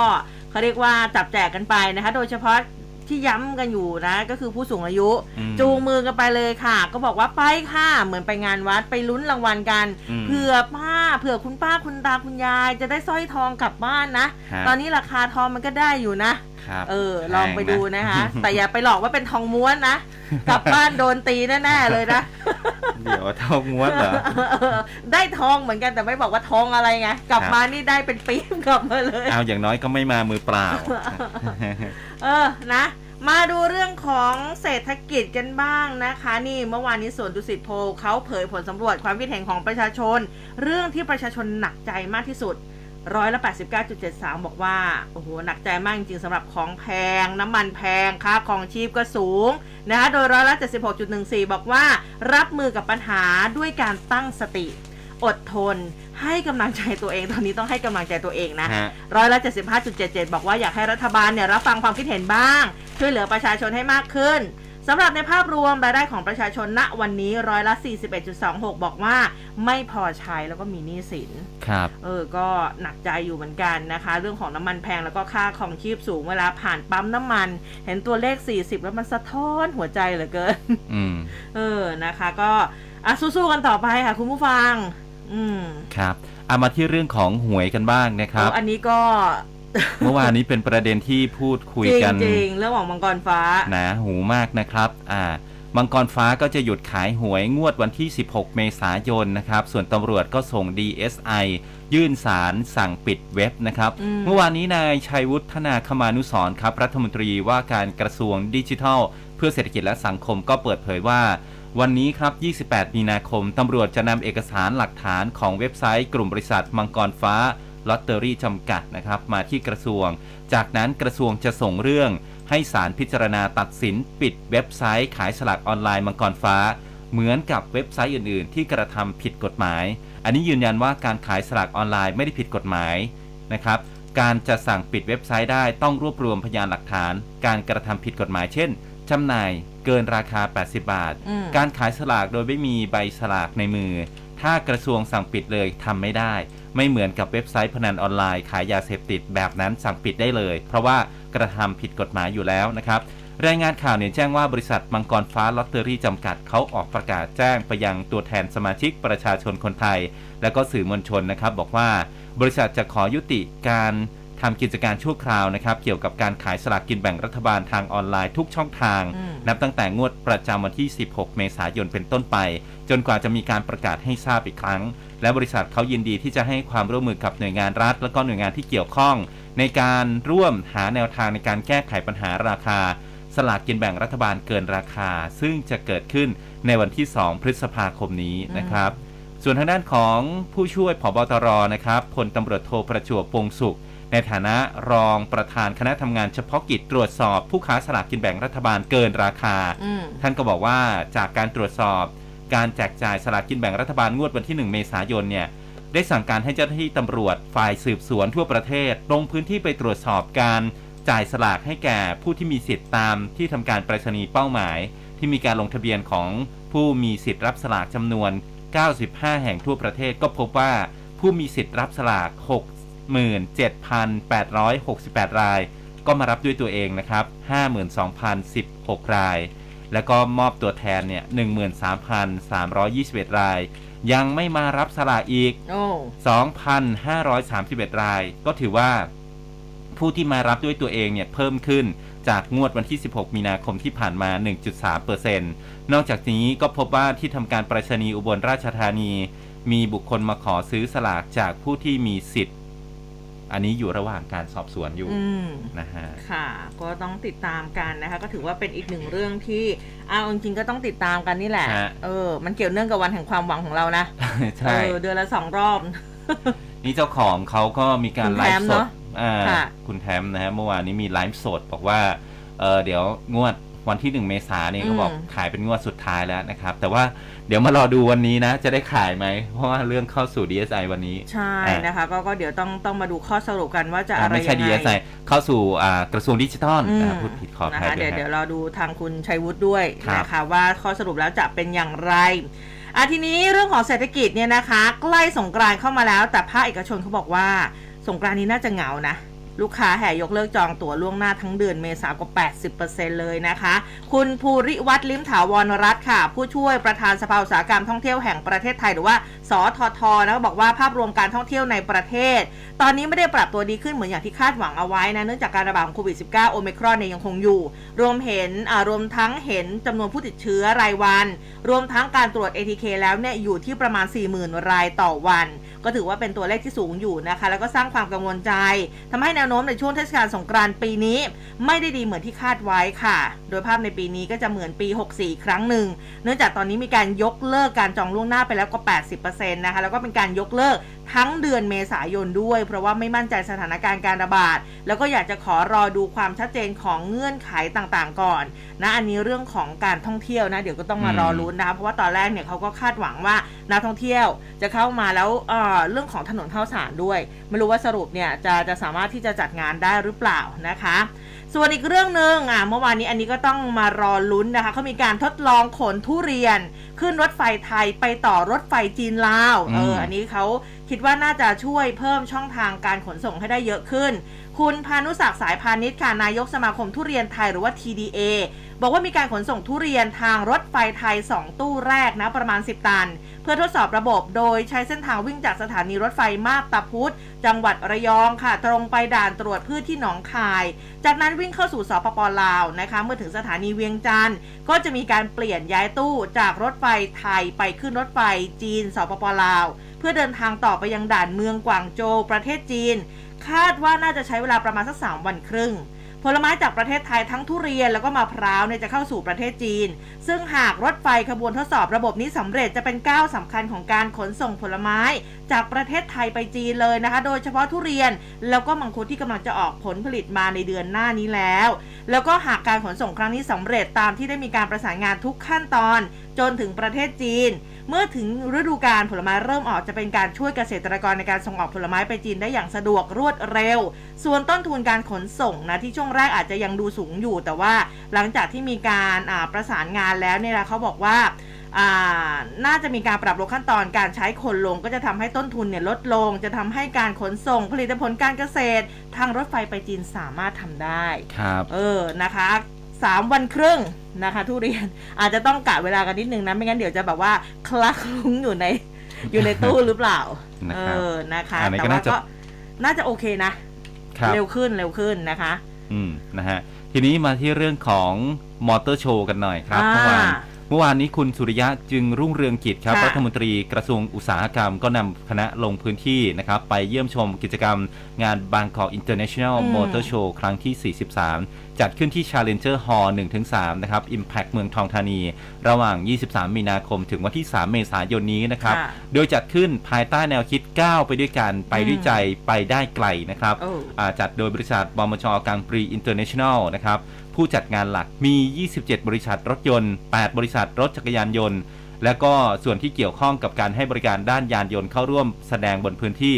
เขาเรียกว่าจับแจกกันไปนะคะ โดยเฉพาะ ที่ย้ำกันอยู่นะ ก็คือผู้สูงอายุอืมจูงมือกันไปเลยค่ะ ก็บอกว่าไปค่ะ เหมือนไปงานวัดไปลุ้นรางวัลกันอืมเผื่อป้าเผื่อคุณป้าคุณตาคุณยาย จะได้สร้อยทองกลับบ้านนะฮะตอนนี้ราคาทองมันก็ได้อยู่นะครับ เออ ลองไปดูแพนะคะ แต่อย่าไปหลอกว่าเป็นทองม้วนนะ กลับบ้านโดนตีแน่ๆเลยนะ เดี๋ยวเท่าม้วนเหรอ ได้ทองเหมือนกันแต่ไม่บอกว่าทองอะไรไง กลับครับมานี่ได้เป็นปี๊บกลับมาเลย เอาอย่างน้อยก็ไม่มามือเปล่า เออ นะมาดูเรื่องของเศรษฐกิจกันบ้างนะคะ นี่เมื่อวานนี้สวนดุสิตโพลเขาเผยผลสำรวจความคิดเห็นของประชาชน เรื่องที่ประชาชนหนักใจมากที่สุด ร้อยละ89.73 บอกว่า โอ้โห หนักใจมากจริงๆสำหรับของแพง น้ำมันแพง ค่าของชีพก็สูงนะคะโดยร้อยละ76.14 บอกว่า รับมือกับปัญหาด้วยการตั้งสติ อดทน ให้กำลังใจตัวเอง ตอนนี้ต้องให้กำลังใจตัวเองนะฮะร้อยละ75.77 บอกว่าอยากให้รัฐบาลเนี่ยรับฟังความคิดเห็นบ้าง ช่วยเหลือประชาชนให้มากขึ้น สำหรับในภาพรวมรายได้ของประชาชนณวันนี้ร้อยละ 41.26 บอกว่าไม่พอใช้แล้วก็มีหนี้สิน ครับ เออ ก็หนักใจอยู่เหมือนกันนะคะ เรื่องของน้ำมันแพงแล้วก็ค่าของชีพสูงเวลาผ่านปั๊มน้ำมัน เห็นตัวเลข 40 แล้วมันสะท้อนหัวใจเหลือเกิน อืม เออ นะคะ ก็อะสู้ๆกันต่อไปค่ะคุณผู้ฟัง อืม ครับเอามาที่เรื่องของหวยกันบ้างนะครับโอ้อันนี้ก็ เมื่อวานนี้เป็นประเด็นที่พูดคุยกันจริงๆเรื่องของมังกรฟ้าหนาหูมากนะครับ อ่ามังกรฟ้าก็จะหยุดขายหวยงวดวันที่ 16 เมษายนนะครับ ส่วนตำรวจก็ส่ง DSI ยื่นสารสั่งปิดเว็บนะครับอืมเมื่อวานนี้นายชัยวุฒนาคมานุสรณ์ครับ รัฐมนตรีว่าการกระทรวงดิจิทัล เพื่อเศรษฐกิจและสังคมก็เปิดเผยว่า วันนี้ครับ 28 มีนาคมตำรวจจะนำเอกสารหลักฐานของเว็บไซต์กลุ่มบริษัทมังกรฟ้า ลอตเตอรี่จำกัดนะครับมาที่กระทรวง จากนั้นกระทรวงจะส่งเรื่อง ให้ศาลพิจารณาตัดสินปิดเว็บไซต์ ขายสลากออนไลน์มังกรฟ้า เหมือนกับเว็บไซต์อื่น ๆ ที่กระทำผิดกฎหมาย อันนี้ยืนยันว่าการขายสลากออนไลน์ไม่ได้ผิดกฎหมายนะครับการจะสั่งปิดเว็บไซต์ได้ต้องรวบรวมพยานหลักฐาน การกระทำผิดกฎหมายเช่นจำหน่ายเกินราคา 80 บาทอืมการขายสลากโดยไม่มีใบสลากในมือ ถ้ากระทรวงสั่งปิดเลยทำไม่ได้ ไม่เหมือนกับเว็บไซต์พนันออนไลน์ขายยาเสพติดแบบนั้นสั่งปิดได้เลย เพราะว่ากระทำผิดกฎหมายอยู่แล้วนะครับรายงานข่าวเนี่ยแจ้งว่าบริษัทมังกรฟ้าลอตเตอรี่จำกัดเขาออกประกาศแจ้งไปยังตัวแทนสมาชิกประชาชนคนไทย และก็สื่อมวลชนนะครับ บอกว่าบริษัทจะขอยุติการ ทำกิจการชั่วคราวนะครับ เกี่ยวกับการขายสลากกินแบ่งรัฐบาลทางออนไลน์ทุกช่องทางอืมนับตั้งแต่งวดประจำวันที่ 16 เมษายนเป็นต้นไป จนกว่าจะมีการประกาศให้ทราบอีกครั้ง และบริษัทเขายินดีที่จะให้ความร่วมมือกับหน่วยงานรัฐ และก็หน่วยงานที่เกี่ยวข้อง ในการร่วมหาแนวทางในการแก้ไขปัญหาราคา สลากกินแบ่งรัฐบาลเกินราคา ซึ่งจะเกิดขึ้นในวันที่ 2 พฤษภาคมนี้นะครับ ส่วนทางด้านของผู้ช่วยผบตรนะครับพลตำรวจโทประจวบปงสุข ในฐานะรองประธานคณะทำงานเฉพาะกิจตรวจสอบผู้ค้าสลากกินแบ่งรัฐบาลเกินราคาอืมท่านก็บอกว่าจากการตรวจสอบการแจกจ่ายสลากกินแบ่งรัฐบาลงวดวันที่ 1 เมษายนเนี่ยได้สั่งการให้เจ้าหน้าที่ตำรวจฝ่ายสืบสวนทั่วประเทศ ลงพื้นที่ไปตรวจสอบการจ่ายสลากให้แก่ผู้ที่มีสิทธิ์ตามที่ทำการไปรษณีย์เป้าหมาย ที่มีการลงทะเบียนของผู้มีสิทธิ์รับสลากจำนวน 95 แห่งทั่วประเทศก็พบว่าผู้มีสิทธิ์รับสลาก 67,868 ราย ก็มารับด้วยตัวเองนะครับ 52,016 ราย แล้วก็มอบตัวแทนเนี่ย 13,321 ราย ยังไม่มารับสลากอีกโอ้2,531 ราย ก็ถือว่าผู้ที่มารับด้วยตัวเองเนี่ยเพิ่มขึ้นจากงวดวันที่ 16 มีนาคมที่ผ่านมา 1.3%นอกจากนี้ก็พบว่าที่ทำการไปรษณีย์อุบลราชธานี มีบุคคลมาขอซื้อสลากจากผู้ที่มีสิทธิ์ อันนี้อยู่ระหว่างการสอบสวนอยู่อืมนะฮะค่ะ ก็ต้องติดตามกันนะคะ ก็ถือว่าเป็นอีกหนึ่งเรื่องที่เอาจริงๆก็ต้องติดตามกันนี่แหละฮะเออมันเกี่ยวเนื่องกับวันแห่งความหวังของเรานะใช่เออเดือนละสองรอบ นี่เจ้าของเขาก็มีการคุณไลแทมฟ์สเนดอะอ่าค่ะคุณแทมนะฮะเมื่อวานนี้มีไลฟ์สดบอกว่าเออเดี๋ยวงวด วันที่หนึ่งเมษายนเนี่ยเขาบอกขายเป็นงวดสุดท้ายแล้วนะครับ แต่ว่าเดี๋ยวมารอดูวันนี้นะ จะได้ขายไหม เพราะว่าเรื่องเข้าสู่ DSI วันนี้ ใช่อะนะคะก็ก็เดี๋ยวต้องต้องมาดูข้อสรุปกันว่าจะอ่าอะไรไม่ใช่ยังไง DSI เข้าสู่อ่ากระทรวงดิจิทัลอืมอ่าพูดผิดขออนะภัยคะด้วเดี๋ยยวเดี๋ยวฮะเราดูทางคุณชัยวุฒิด้วยครับนะคะว่าข้อสรุปแล้วจะเป็นอย่างไรอะทีนี้เรื่องของเศรษฐกิจเนี่ยนะคะ ใกล้สงกรานต์เข้ามาแล้ว แต่ภาคเอกชนเขาบอกว่าสงกรานต์นี้น่าจะเหงานะ ลูกค้าแห่ยกเลิกจองตั๋วล่วงหน้าทั้งเดือนเมษากว่า 80%เลยนะคะ คุณภูริวัตรลิมถาวรรัตน์ค่ะ ผู้ช่วยประธานสภาอุตสาหกรรมท่องเที่ยวแห่งประเทศไทยหรือว่า สททนะบอกว่าภาพรวมการท่องเที่ยวในประเทศ ตอนนี้ไม่ได้ปรับตัวดีขึ้นเหมือนอย่างที่คาดหวังเอาไว้นะ เนื่องจากการระบาดของโควิด -19 โอเมครอนเนี่ยยังคงอยู่ รวมเห็นอ่ารวมทั้งเห็นจำนวนผู้ติดเชื้อรายวัน รวมทั้งการตรวจ ATK แล้วเนี่ยอยู่ที่ประมาณ 40,000 รายต่อวัน ก็ถือว่าเป็นตัวเลขที่สูงอยู่นะคะ แล้วก็สร้างความกังวลใจทำให้แนวโน้มในช่วงเทศกาลสงกรานต์ปีนี้ ไม่ได้ดีเหมือนที่คาดไว้ค่ะ โดยภาพในปีนี้ก็จะเหมือนปี 64 ครั้งหนึ่ง เนื่องจากตอนนี้มีการยกเลิกการจองล่วงหน้าไปแล้วกว่า 80%นะคะ แล้วก็เป็นการยกเลิกทั้งเดือนเมษายนด้วย เพราะว่าไม่มั่นใจสถานการณ์การระบาด แล้วก็อยากจะขอรอดูความชัดเจนของเงื่อนไขต่างๆ ก่อนนะอันนี้เรื่องของการท่องเที่ยวนะ เดี๋ยวก็ต้องมารอลุ้นนะคะเพราะว่าตอนแรกเนี่ยเขาก็คาดหวังว่านักท่องเที่ยวจะเข้ามาแล้วเอ่อเรื่องของถนนข้าวสารด้วย ไม่รู้ว่าสรุปเนี่ยจะจะสามารถที่จะจัดงานได้หรือเปล่านะคะ ส่วนอีกเรื่องหนึ่งอะเมื่อวานนี้อันนี้ก็ต้องมารอลุ้นนะคะเขามีการทดลองขนทุเรียน ขึ้นรถไฟไทยไปต่อรถไฟจีนลาวเออมอันนี้เขาคิดว่าน่าจะช่วยเพิ่มช่องทางการขนส่งให้ได้เยอะขึ้น คุณพานุศักดิ์สายพาณิชย์ค่ะนายกสมาคมทุเรียนไทยหรือว่า TDA บอกว่ามีการขนส่งทุเรียนทางรถไฟไทย 2 ตู้แรกนะประมาณ 10 ตัน เพื่อทดสอบระบบโดยใช้เส้นทางวิ่งจากสถานีรถไฟมาบตาพุธจังหวัดระยองค่ะ ตรงไปด่านตรวจพืชที่หนองคาย จากนั้นวิ่งเข้าสู่สปปลาวนะคะ เมื่อถึงสถานีเวียงจันทร์ก็จะมีการเปลี่ยนย้ายตู้จากรถไฟไทยไปขึ้นรถไฟจีนสปปลาว เพื่อเดินทางต่อไปยังด่านเมืองกวางโจวประเทศจีน คาดว่าน่าจะใช้เวลาประมาณสักสามวันครึ่ง ผลไม้จากประเทศไทยทั้งทุเรียนแล้วก็มะพร้าวเนี่ยจะเข้าสู่ประเทศจีน ซึ่งหากรถไฟขบวนทดสอบระบบนี้สำเร็จจะเป็นก้าวสำคัญของการขนส่งผลไม้จากประเทศไทยไปจีนเลยนะคะ โดยเฉพาะทุเรียนแล้วก็มังคุดที่กำลังจะออกผลผลิตมาในเดือนหน้านี้แล้ว แล้วก็หากการขนส่งครั้งนี้สำเร็จตามที่ได้มีการประสานงานทุกขั้นตอน จนถึงประเทศจีน เมื่อถึงฤดูกาลผลไม้เริ่มออกจะเป็นการช่วยเกษตรกรในการส่งออกผลไม้ไปจีนได้อย่างสะดวกรวดเร็ว ส่วนต้นทุนการขนส่งนะที่ช่วงแรกอาจจะยังดูสูงอยู่ แต่ว่าหลังจากที่มีการประสานงานแล้วเนี่ยนะเขาบอกว่า น่าจะมีการปรับลดขั้นตอนการใช้คนลงก็จะทำให้ต้นทุนเนี่ยลดลง จะทำให้การขนส่งผลิตผลการเกษตร ทางรถไฟไปจีนสามารถทำได้ครับเออนะคะสามวันครึ่งนะคะ ทุเรียนอาจจะต้องกะเวลากันนิดนึงนะไม่งั้นเดี๋ยวจะแบบว่าคลักลุ้งอยู่ในอยู่ในตู้หรือเปล่านะเอครับอนะคะอันนี้แต่ก็ว่าน่าจะก็น่าจะโอเคนะครับเร็วขึ้นเร็วขึ้นนะคะ อืมนะฮะทีนี้มาที่เรื่องของมอเตอร์โชว์กันหน่อยครับอ่าเมื่อวานเมื่อวานนี้คุณสุริยะจึงรุ่งเรืองกิจครับค่ะรัฐมนตรีกระทรวงอุตสาหกรรม ก็นำคณะลงพื้นที่นะครับไปเยี่ยมชมกิจกรรม งาน Bangkok International อืม Motor Show ครั้งที่ 43 จัดขึ้นที่ Challenger Hall 1-3 นะครับ Impact เมืองทองธานี ระหว่าง 23 มีนาคม ถึงวันที่ 3 เมษายนนี้นะครับค่ะโดยจัดขึ้นภายใต้แนวคิดก้าวไปด้วยกันไปด้วยใจไปได้ไกลนะครับโอ้อ่าจัดโดยบริษัทบมจกรังด์ปรีซ์อินเตอร์เนชั่นแนลนะครับ ผู้จัดงานหลักมี 27 บริษัทรถยนต์ 8 บริษัทรถจักรยานยนต์ และก็ส่วนที่เกี่ยวข้องกับการให้บริการด้านยานยนต์เข้าร่วมแสดงบนพื้นที่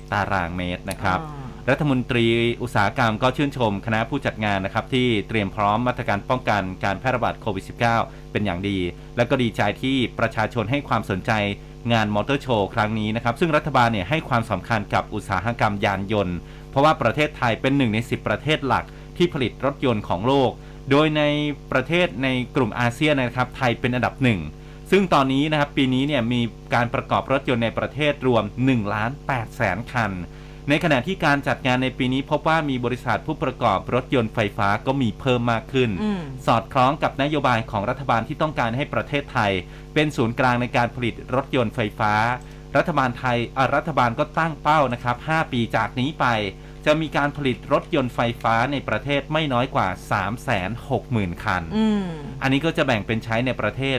179,60 ตารางเมตรนะครับอ๋อรัฐมนตรีอุตสาหกรรมก็ชื่นชมคณะผู้จัดงานนะครับ ที่เตรียมพร้อมมาตรการป้องกันการแพร่ระบาดโควิด -19 เป็นอย่างดี และก็ดีใจที่ประชาชนให้ความสนใจงานมอเตอร์โชว์ครั้งนี้นะครับ ซึ่งรัฐบาลเนี่ยให้ความสำคัญกับอุตสาหกรรมยานยนต์ เพราะว่าประเทศไทยเป็นหนึ่งใน 10 ประเทศหลักที่ผลิตรถยนต์ของโลก โดยในประเทศในกลุ่มอาเซียนนะครับ ไทยเป็นอันดับหนึ่ง ซึ่งตอนนี้นะครับปีนี้เนี่ยมีการประกอบรถยนต์ในประเทศรวม1ล้าน8แสนคัน ในขณะที่การจัดงานในปีนี้พบว่ามีบริษัทผู้ประกอบรถยนต์ไฟฟ้าก็มีเพิ่มมากขึ้นอืมสอดคล้องกับนโยบายของรัฐบาลที่ต้องการให้ประเทศไทย เป็นศูนย์กลางในการผลิตรถยนต์ไฟฟ้า รัฐบาลไทยอะรัฐบาลก็ตั้งเป้านะครับ 5 ปีจากนี้ไป จะมีการผลิตรถยนต์ไฟฟ้าในประเทศไม่น้อยกว่า 360,000 คันอืมอันนี้ก็จะแบ่งเป็นใช้ในประเทศ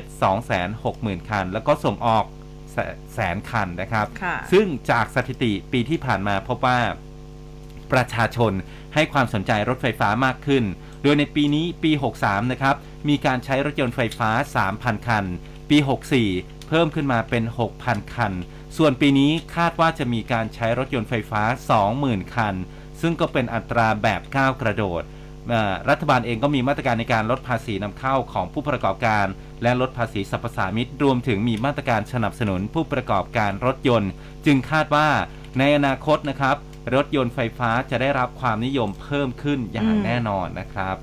260,000 คัน แล้วก็ส่งออกแสแสนคันนะครับค่ะซึ่งจากสถิติปีที่ผ่านมาพบว่าประชาชนให้ความสนใจรถไฟฟ้ามากขึ้น โดยในปีนี้ปี 63 นะครับ มีการใช้รถยนต์ไฟฟ้า 3,000 คัน ปี 64 เพิ่มขึ้นมาเป็น 6,000 คัน ส่วนปีนี้คาดว่าจะมีการใช้รถยนต์ไฟฟ้า 20,000 คัน ซึ่งก็เป็นอัตราแบบก้าวกระโดด รัฐบาลเองก็มีมาตรการในการลดภาษีนำเข้าของผู้ประกอบการ และลดภาษีสรรพสามิตรวมถึงมีมาตรการสนับสนุนผู้ประกอบการรถยนต์ จึงคาดว่าในอนาคตนะครับ รถยนต์ไฟฟ้าจะได้รับความนิยมเพิ่มขึ้นอย่างแน่นอนนะครับ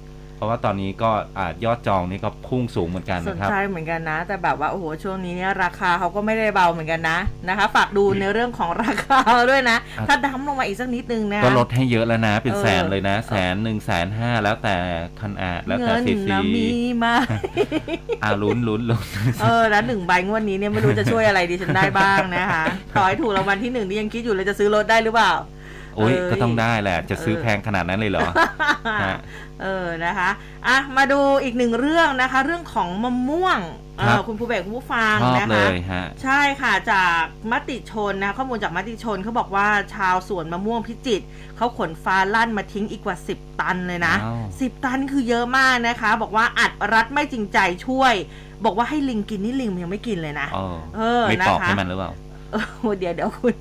ราะว่าตอนนี้ก็อายอดจองนี่ก็พุ่งสูงเหมือนกันสนนะครับ ใจเหมือนกันนะ แต่แบบว่าโอ้โหช่วงนี้เนี่ยราคาเขาก็ไม่ได้เบาเหมือนกันนะนะคะ ฝากดูในเรื่องของราคาด้วยนะ อะ ถ้าดั้มลงมาอีกสักนิดนึงนะก็ลดให้เยอะแล้วนะ เป็นเออแสนเลยนะแสนหนึ่งแสนห้าแล้วแต่คันอาแล้วแต่เงินซีซีนะมีมาอ่าลุ้นลุ้นลุ้น เออแล้วหนึ่งใบงวดนี้เนี่ยไม่รู้จะช่วยอะไรดิฉันได้บ้างนะคะ ต่อให้ถูกรางวัลที่หนึ่งนี่ยังคิดอยู่เลยจะซื้อรถได้หรือเปล่า โอ้ยเอ้ยก็ต้องได้แหละ จะซื้อเออแพงขนาดนั้นเลยเหรอฮะเออนะคะอะมาดูอีกหนึ่งเรื่องนะคะ เรื่องของมะม่วงเอครัอบคุณผู้เบกคุณผู้ฟังชอบนะเลคะยฮะใช่ค่ะจากมติชนนะข้อมูลจากมติชนเขาบอกว่าชาวสวนมะม่วงพิจิตรเขาขนฟ้าลั่นมาทิ้งอีกกว่า 10 ตันเลยนะอ้าว10 ตันคือเยอะมากนะคะ บอกว่าอัดรัดไม่จริงใจช่วย บอกว่าให้ลิงกินนี่ลิงมันยังไม่กินเลยนะเออเออไม่ปอกนะคะให้มันหรือเปล่า เออเดี๋ยวเดี๋ยวคุณ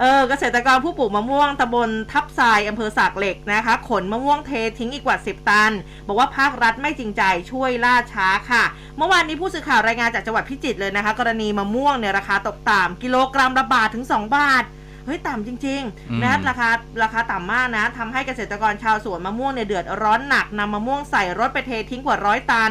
เออเกษตรกรผู้ปลูกมะม่วงตำบลทับทรายอำเภอสากเหล็กนะคะ ขนมะม่วงเททิ้งอีกกว่า 10 ตัน บอกว่าภาครัฐไม่จริงใจช่วยล่าช้าค่ะ เมื่อวานนี้ผู้สื่อข่าวรายงานจากจังหวัดพิจิตรเลยนะคะ กรณีมะม่วงเนี่ยราคาตกต่ำกิโลกรัมละบาทถึง 2 บาทเฮ้ยต่ำจริงอืมๆนะราคาราคาต่ำมากนะทำให้เกษตรกรชาวสวนมะม่วงเนี่ยเดือดร้อนหนักนำมะม่วงใส่รถไปเททิ้งกว่าร้อยตัน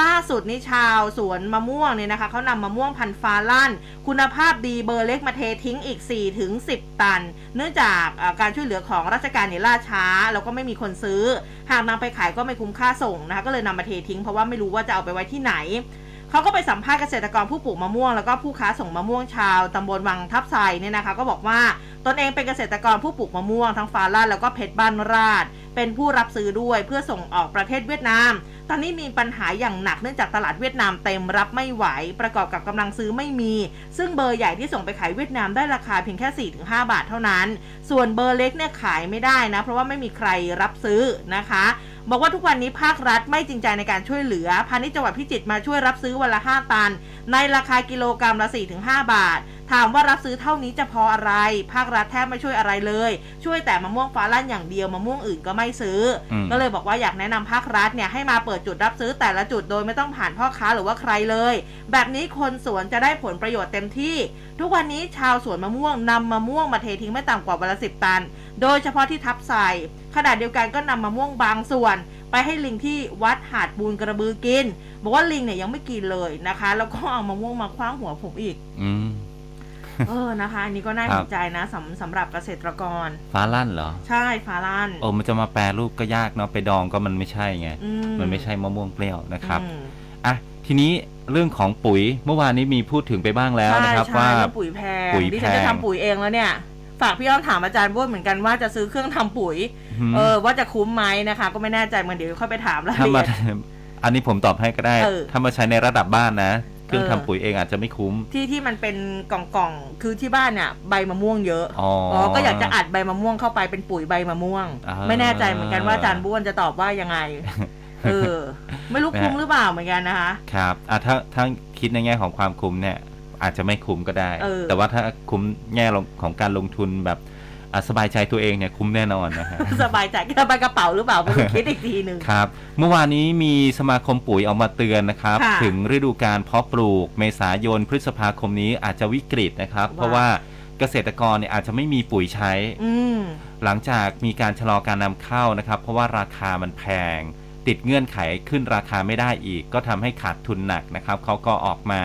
ล่าสุดนี่ชาวสวนมะม่วงเนี่ยนะคะเขานำมะม่วงพันธุ์ฟ้าลั่น คุณภาพดีเบอร์เล็กมาเททิ้งอีก 4 ถึง 10 ตัน เนื่องจากการช่วยเหลือของราชการเนี่ยล่าช้า แล้วก็ไม่มีคนซื้อ หากนำไปขายก็ไม่คุ้มค่าส่งนะคะก็เลยนำมาเททิ้งเพราะว่าไม่รู้ว่าจะเอาไปไว้ที่ไหนเขาก็ไปสัมภาษณ์เกษตรกรผู้ปลูกมะม่วงแล้วก็ผู้ค้าส่งมะม่วงชาวตำบลวังทับไซเนี่ยนะคะ ก็บอกว่าตนเองเป็นเกษตรกรผู้ปลูกมะม่วงทั้งฟ้าลั่นแล้วก็เพชรบ้านราดเป็นผู้รับซื้อด้วยเพื่อส่งออกประเทศเวียดนาม ตอนนี้มีปัญหาอย่างหนักเนื่องจากตลาดเวียดนามเต็มรับไม่ไหว ประกอบกับกำลังซื้อไม่มี ซึ่งเบอร์ใหญ่ที่ส่งไปขายเวียดนามได้ราคาเพียงแค่ 4-5 บาทเท่านั้น ส่วนเบอร์เล็กเนี่ยขายไม่ได้นะ เพราะว่าไม่มีใครรับซื้อนะคะบอกว่าทุกวันนี้ภาครัฐไม่จริงใจในการช่วยเหลือ พาณิชย์จังหวัดพิจิตรมาช่วยรับซื้อวันละ 5 ตัน ในราคากิโลกรัมละ 4-5 บาท ถามว่ารับซื้อเท่านี้จะพออะไร ภาครัฐแทบไม่ช่วยอะไรเลย ช่วยแต่มะม่วงฟ้าลั่นอย่างเดียวมะม่วงอื่นก็ไม่ซื้ออมก็เลยบอกว่าอยากแนะนำภาครัฐเนี่ยให้มาเปิดจุดรับซื้อแต่ละจุดโดยไม่ต้องผ่านพ่อค้าหรือว่าใครเลย แบบนี้คนสวนจะได้ผลประโยชน์เต็มที่ ทุกวันนี้ชาวสวนมะม่วงนำมะม่วงมาเททิ้งไม่ต่ำกว่าวันละสิบตัน โดยเฉพาะที่ทับใส่ขณะเดียวกันก็นำมะม่วงบางส่วน ไปให้ลิงที่วัดหาดบูนกระบือกิน บอกว่าลิงเนี่ยยังไม่กินเลยนะคะ แล้วก็เอามะม่วงมาคว้างหัวผมอีก อื เออนะคะ อันนี้ก็น่าครัเห็บนใจนะสำสำหรับเกษตรกร ฟ้าลั่นเหรอ ใช่ฟ้าลั่นโอ้มันจะมาแปรรูปก็ยากเนาะไปดองก็มันไม่ใช่ไงอืมันไม่ใช่มะม่วงเปรี้ยวนะครับอืมอะทีนี้เรื่องของปุ๋ยเมื่อวานนี้มีพูดถึงไปบ้างแล้วนะครับใช่ว่าใช่เรื่องปุ๋ยแพงปุ๋ยดิฉันจะแพงทำปุ๋ยเองแล้วเนี่ยฝากพี่อ้อมถามอาจารย์บ้วนเหมือนกันว่าจะซื้อเครื่องทำปุ๋ยหืมเออว่าจะคุ้มไหมนะคะ ก็ไม่แน่ใจเหมันเดี๋ยวค่อยไปถามรายถ้าละมาเอียดอันนี้ผมตอบให้ก็ได้เออถ้ามาใช้ในระดับบ้านนะ เครื่องเออทำปุ๋ยเองอาจจะไม่คุ้ม ที่ที่มันเป็นกล่องๆคือที่บ้านเนี่ยใบมะม่วงเยอะอ๋ออ๋ก็อยากจะอัดใบมะม่วงเข้าไปเป็นปุ๋ยใบมะม่วง อ่า ไม่แน่ใจเหมือนกันว่าอาจารย์บ้วนจะตอบว่ายังไง เออ ไม่รู้คุ้มหรือเปล่าเหมือนกันนะคะ ครับอะถ้าถ้าคิดในแง่ของความคุ้มเนี่ยอาจจะไม่คุ้มก็ได้ เออ แต่ว่าถ้าคุ้มแง่ลงของการลงทุนแบบอะ สบายใจตัวเองเนี่ยคุ้มแน่นอนนะฮะสบายใจสบายกระเป๋าหรือเปล่าไม่รู้คิดอีกทีหนึ่งครับ เมื่อวานนี้มีสมาคมปุ๋ยออกมาเตือนนะครับค่ะถึงฤดูการเพาะปลูก เมษายนพฤษภาคมนี้อาจจะวิกฤตนะครับ เพราะว่าเกษตรกรเนี่ยอาจจะไม่มีปุ๋ยใช้อืมหลังจากมีการชะลอการนำเข้านะครับ เพราะว่าราคามันแพง ติดเงื่อนไขขึ้นราคาไม่ได้อีก ก็ทำให้ขาดทุนหนักนะครับเขาก็ออกมา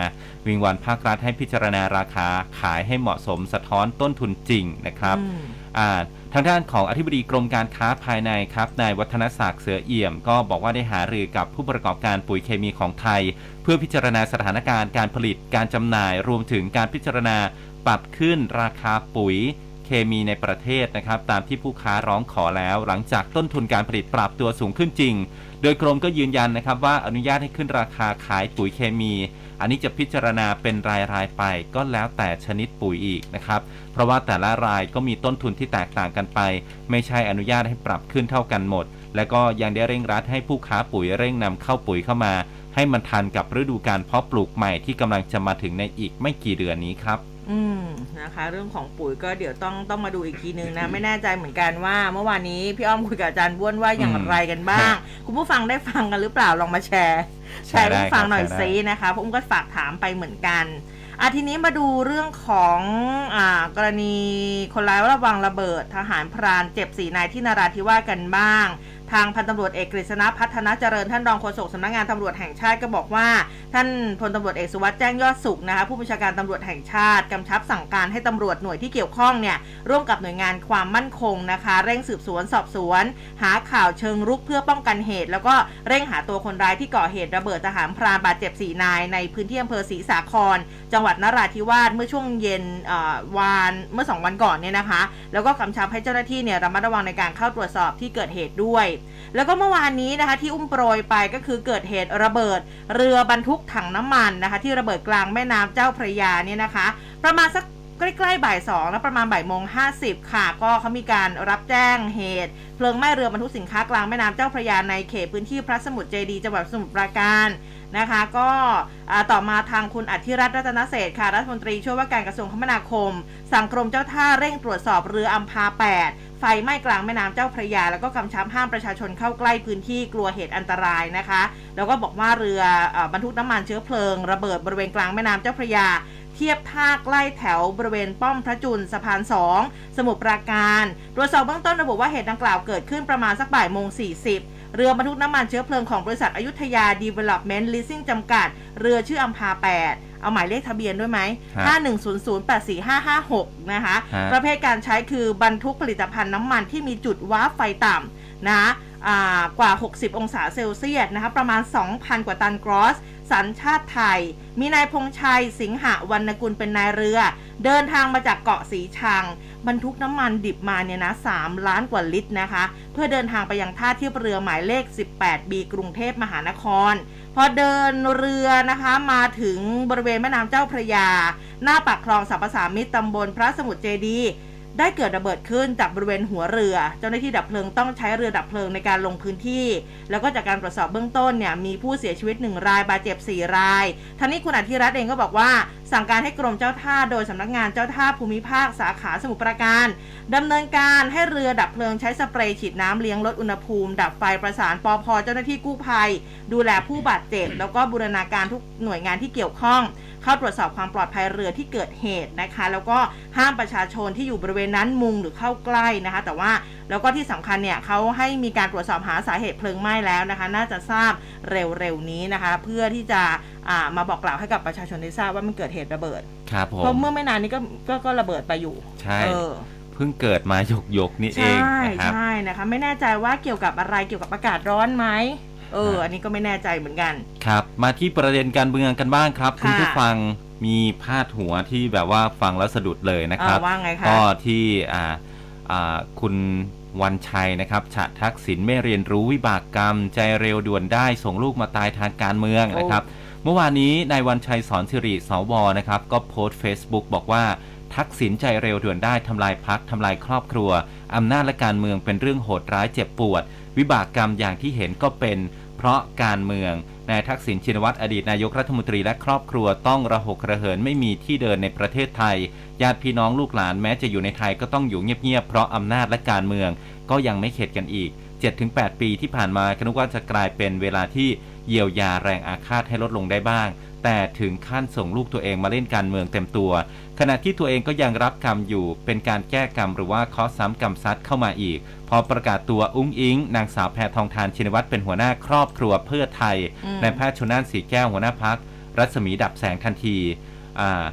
วิงวอนภาครัฐให้พิจารณาราคาขายให้เหมาะสมสะท้อนต้นทุนจริงนะครับอืมอ่าทางด้านของอธิบดีกรมการค้าภายในครับนายวัฒนศักดิ์เสือเอี่ยม ก็บอกว่าได้หารือกับผู้ประกอบการปุ๋ยเคมีของไทย เพื่อพิจารณาสถานการณ์การผลิตการจำหน่าย รวมถึงการพิจารณาปรับขึ้นราคาปุ๋ยเคมีในประเทศนะครับ ตามที่ผู้ค้าร้องขอแล้ว หลังจากต้นทุนการผลิตปรับตัวสูงขึ้นจริง โดยกรมก็ยืนยันนะครับว่าอนุญาตให้ขึ้นราคาขายปุ๋ยเคมี อันนี้จะพิจารณาเป็นรายรายไปก็แล้วแต่ชนิดปุ๋ยอีกนะครับ เพราะว่าแต่ละรายก็มีต้นทุนที่แตกต่างกันไป ไม่ใช่อนุญาตให้ปรับขึ้นเท่ากันหมด และก็ยังได้เร่งรัดให้ผู้ค้าปุ๋ยเร่งนำเข้าปุ๋ยเข้ามา ให้มันทันกับฤดูการเพาะปลูกใหม่ที่กำลังจะมาถึงในอีกไม่กี่เดือนนี้ครับ อืม นะคะ เรื่องของปุ๋ยก็เดี๋ยวต้องต้องมาดูอีกทีนึงนะไม่แน่ใจเหมือนกันว่า เมื่อวานนี้พี่อ้อมคุยกับอาจารย์บ้วนว่าอย่างอืมไรกันบ้าง คุณผู้ฟังได้ฟังกันหรือเปล่าลองมาแชร์แชแชร์ร์ได้ให้ฟังหน่อยครับแชร์ได้ซินะคะผมก็ฝากถามไปเหมือนกันอะทีนี้มาดูเรื่องของอ่ากรณีคนร้ายระวังระเบิดทหารพรานเจ็บสีนายที่นราธิวาสกันบ้าง ทางพันตำรวจเอกกฤษณะพัฒนาเจริญท่านรองโฆษกสำนักงานตำรวจแห่งชาติก็บอกว่า ท่านพลตำรวจเอกสุวัสด์แจ้งยอดสุขนะคะผู้บัญชาการตำรวจแห่งชาติกำชับสั่งการให้ตำรวจหน่วยที่เกี่ยวข้องเนี่ยร่วมกับหน่วยงานความมั่นคงนะคะเร่งสืบสวนสอบสวน หาข่าวเชิงรุกเพื่อป้องกันเหตุ แล้วก็เร่งหาตัวคนร้ายที่ก่อเหตุระเบิดทหารพรานบาดเจ็บสีนายในพื้นที่อำเภอศรีสาคร จังหวัดนราธิวาสเมื่อช่วงเย็นวานเมื่อสองวันก่อนเนี่ยนะคะ แล้วก็กำชับให้เจ้าหน้าที่เนี่ยระมัดระวังในการเข้าตรวจสอบที่เกิดเหตุด้วย แล้วก็เมื่อวานนี้นะคะที่อุ้มโปรยไปก็คือเกิดเหตุระเบิด เรือบรรทุกถังน้ำมันนะคะ ที่ระเบิดกลางแม่น้ำเจ้าพระยาเนี่ยนะคะ ประมาณสักใกล้ๆบ่ายสองแล้วประมาณบ่ายโมงห้าสิบค่ะ ก็เขามีการรับแจ้งเหตุ เพลิงไหม้เรือบรรทุกสินค้ากลางแม่น้ำเจ้าพระยาในเขตพื้นที่พระสมุทรเจดีจังหวัดสมุทรปราการ นะคะ ก็ต่อมาทางคุณอธิรัตน์รัตนเศษค่ะรัฐมนตรีช่วยว่าการกระทรวงคมนาคม สั่งกรมเจ้าท่าเร่งตรวจสอบเรืออัมพา 8ไฟไหม้กลางแม่น้ำเจ้าพระยา แล้วก็กำชับห้ามประชาชนเข้าใกล้พื้นที่กลัวเหตุอันตรายนะคะ แล้วก็บอกว่าเรือเออบรรทุกน้ำมันเชื้อเพลิง ระเบิดบริเวณกลางแม่น้ำเจ้าพระยา เทียบท่าใกล้แถวบริเวณป้อมพระจุลสะพาน 2 สมุทรปราการ ตรวจสอบเบื้องต้นระบุว่าเหตุดังกล่าวเกิดขึ้นประมาณสักบ่ายโมง40 เรือบรรทุกน้ำมันเชื้อเพลิงของบริษัทอยุธยา Development Leasing จำกัด เรือชื่ออัมพา 8 เอาหมายเลขทะเบียนด้วยไหมฮะ5100845556นะคะฮะประเภทการใช้คือบรรทุกผลิตภัณฑ์น้ำมันที่มีจุดว้าร์ปไฟต่ำนะอ่า กว่า 60 องศาเซลเซียสนะคะประมาณ 2,000 กว่าตันกรอส สัญชาติไทย มีนายพงชัย สิงหะวรรณกุลเป็นนายเรือ เดินทางมาจากเกาะสีชัง บรรทุกน้ำมันดิบมาเนี่ยนะ 3 ล้านกว่าลิตรนะคะ เพื่อเดินทางไปยังท่าเทียบเรือหมายเลข 18B กรุงเทพมหานคร พอเดินเรือนะคะมาถึงบริเวณแม่น้ำเจ้าพระยา หน้าปากคลองสรรพสามิตตำบลพระสมุทรเจดีย์ ได้เกิดระเบิดขึ้นจากบริเวณหัวเรือ เจ้าหน้าที่ดับเพลิงต้องใช้เรือดับเพลิงในการลงพื้นที่ แล้วก็จากการตรวจสอบเบื้องต้นเนี่ยมีผู้เสียชีวิต 1 รายบาดเจ็บ 4 รายทั้งนี้คุณอธิรัตน์เองก็บอกว่า สั่งการให้กรมเจ้าท่าโดยสำนักงานเจ้าท่าภูมิภาคสาขาสมุทรปราการดำเนินการให้เรือดับเพลิงใช้สเปรย์ฉีดน้ำเลี้ยงลดอุณหภูมิ ดับไฟประสานปอพเจ้าหน้าที่กู้ภัย ดูแลผู้บาดเจ็บ แล้วก็บูรณาการทุกหน่วยงานที่เกี่ยวข้อง เข้าตรวจสอบความปลอดภัยเรือที่เกิดเหตุนะคะ แล้วก็ห้ามประชาชนที่อยู่บริเวณนั้นมุงหรือเข้าใกล้นะคะ แต่ว่าแล้วก็ที่สำคัญเนี่ยเขาให้มีการตรวจสอบหาสาเหตุเพลิงไหม้แล้วนะคะ น่าจะทราบเร็วๆนี้นะคะ เพื่อที่จะอ่ามาบอกกล่าวให้กับประชาชนได้ทราบว่ามันเกิดเหตุระเบิดครับผเพราะมเมื่อไม่นานนี้ก็ก็ก็ระเบิดไปอยู่ใช่เออเพิ่งเกิดมาหยกหยกๆนี่เอใช่งนะครับใช่นะคะ ไม่แน่ใจว่าเกี่ยวกับอะไรเกี่ยวกับอากาศร้อนไหม เออฮะอันนี้ก็ไม่แน่ใจเหมือนกัน ครับ มาที่ประเด็นการเมืองกันบ้างครับค่ะคุณผู้ฟังมีพาดหัวที่แบบว่าฟังแล้วสะดุดเลยนะครับเออว่าไงคะก็ที่อ่าอ่าคุณวันชัยนะครับฉะทักษิณไม่เรียนรู้วิบากกรรม ใจเร็วด่วนได้ส่งลูกมาตายทางการเมืองนะครับ เมื่อวานนี้นายวันชัยสอนสิริสวนะครับ ก็โพสต์ Facebook บอกว่าทักษิณใจเร็วด่วนได้ทำลายพักทำลายครอบครัวอำนาจและการเมืองเป็นเรื่องโหดร้ายเจ็บปวด วิบากกรรมอย่างที่เห็นก็เป็นเพ ราะการเมืองนายทักษิณชินวัตรอดีตนายกรัฐมนตรีและครอบครัวต้องระหกระเหินไม่มีที่เดินในประเทศไทย ญาติพี่น้องลูกหลานแม้จะอยู่ในไทยก็ต้องอยู่เงียบๆเพราะอำนาจและการเมือง ก็ยังไม่เข็ดกันอีก 7-8 ปีที่ผ่านมาก็นึกว่าจะกลายเป็นเวลาที่เยียวยาแรงอาฆาตให้ลดลงได้บ้าง แต่ถึงขั้นส่งลูกตัวเองมาเล่นการเมืองเต็มตัว ขณะที่ตัวเองก็ยังรับกรรมอยู่เป็นการแก้กรรมหรือว่าเคาะซ้ำกรรมซัดเข้ามาอีก พอประกาศตัวอุ้งอิง นางสาวแพทองทานชินวัตรเป็นหัวหน้าครอบครัวเพื่อไทยอืมนายแพทย์ชนน่านสีแก้วหัวหน้าพัก รัศมีดับแสงทันทีอ่า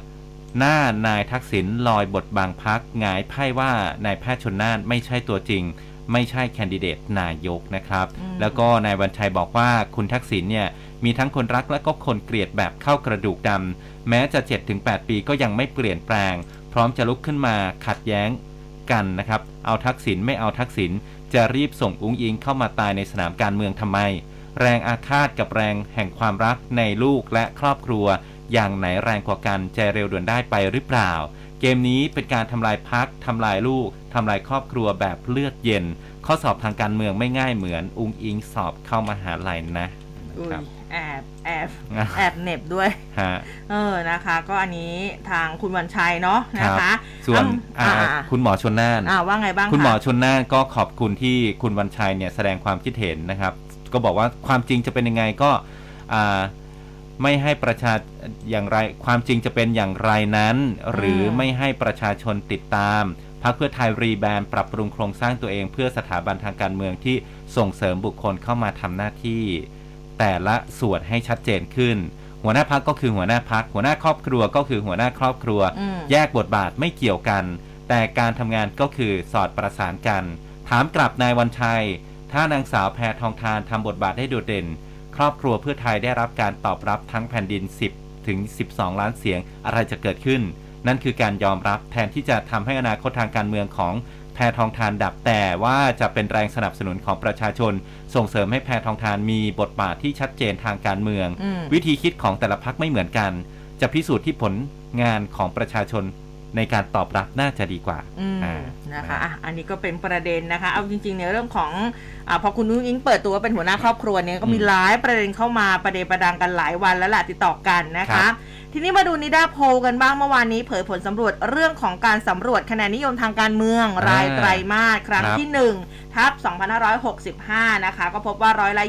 หน้านายทักษิณลอยบทบางพักหงายไพ่ว่านายแพทย์ชนน่านไม่ใช่ตัวจริง ไม่ใช่แคนดิเดตนายกนะครับอืมแล้วก็นายวันชัยบอกว่าคุณทักษิณเนี่ยมีทั้งคนรักและก็คนเกลียดแบบเข้ากระดูกดำ แม้จะ 7-8 ปีก็ยังไม่เปลี่ยนแปลง พร้อมจะลุกขึ้นมาขัดแย้งกันนะครับ เอาทักษิณไม่เอาทักษิณจะรีบส่งอุ้งอิงเข้ามาตายในสนามการเมืองทำไม แรงอาฆาตกับแรงแห่งความรักในลูกและครอบครัว อย่างไหนแรงกว่ากันใจเร็วด่วนได้ไปหรือเปล่า เกมนี้เป็นการทำลายพักทำลายลูกทำลายครอบครัวแบบเลือดเย็น ข้อสอบทางการเมืองไม่ง่ายเหมือน อุ้งอิงสอบเข้ามาหาลัยนะอุ้ยครับ แอบแอบแอบเหน็บด้วยฮะเออนะคะ ก็อันนี้ทางคุณวันชัยเนาะนะคะ ส่วนอ่าอ่าอ่าคุณหมอชนน่านอ่าว่าไงบ้างคุณหมอคะชนน่านก็ขอบคุณที่คุณวันชัยเนี่ยแสดงความคิดเห็นนะครับ ก็บอกว่าความจริงจะเป็นยังไงก็อ่าไม่ให้ประชาอย่างไรความจริงจะเป็นอย่างไรนั้น หรือไม่ให้ประชาชนติดตามพรรคเพื่อไทยรีแบรนด์ปรับปรุงโครงสร้างตัวเองเพื่อสถาบันทางการเมืองที่ส่งเสริมบุคคลเข้ามาทำหน้าที่ แต่ละส่วนให้ชัดเจนขึ้น หัวหน้าพักก็คือหัวหน้าพัก หัวหน้าครอบครัวก็คือหัวหน้าครอบครัวอืมแยกบทบาทไม่เกี่ยวกัน แต่การทำงานก็คือสอดประสานกัน ถามกลับนายวันชัย ถ้านางสาวแพทองทานทำบทบาทได้โดดเด่น ครอบครัวเพื่อไทยได้รับการตอบรับทั้งแผ่นดิน 10 ถึง 12 ล้านเสียงอะไรจะเกิดขึ้น นั่นคือการยอมรับแทนที่จะทำให้อนาคตทางการเมืองของ แพทองทานดับแต่ว่าจะเป็นแรงสนับสนุนของประชาชน ส่งเสริมให้แพทองทานมีบทบาทที่ชัดเจนทางการเมืองอืมวิธีคิดของแต่ละพักไม่เหมือนกัน จะพิสูจน์ที่ผลงานของประชาชน ในการตอบรับน่าจะดีกว่าอืมอ่านะคะอะอันนี้ก็เป็นประเด็นนะคะ เอาจริงๆในเรื่องของอาพอคุณนุ้งอิงเปิดตัวว่าเป็นหัวหน้าครอบครัวเนี่ยก็มีอืมหลายประเด็นเข้ามาประเดประดังกันหลายวันแล้วแหละติดต่อกันนะครัคะบทีนี้มาดูนิดาโพลกันบ้างเมื่อวานนี้เผยผลสำรวจเรื่องของการสำรวจคะแนนนิยมทางการเมืองรายไตรมาสครั้งครับที่ 1 ทับ 2565 นะคะ ก็พบว่าร้อยละ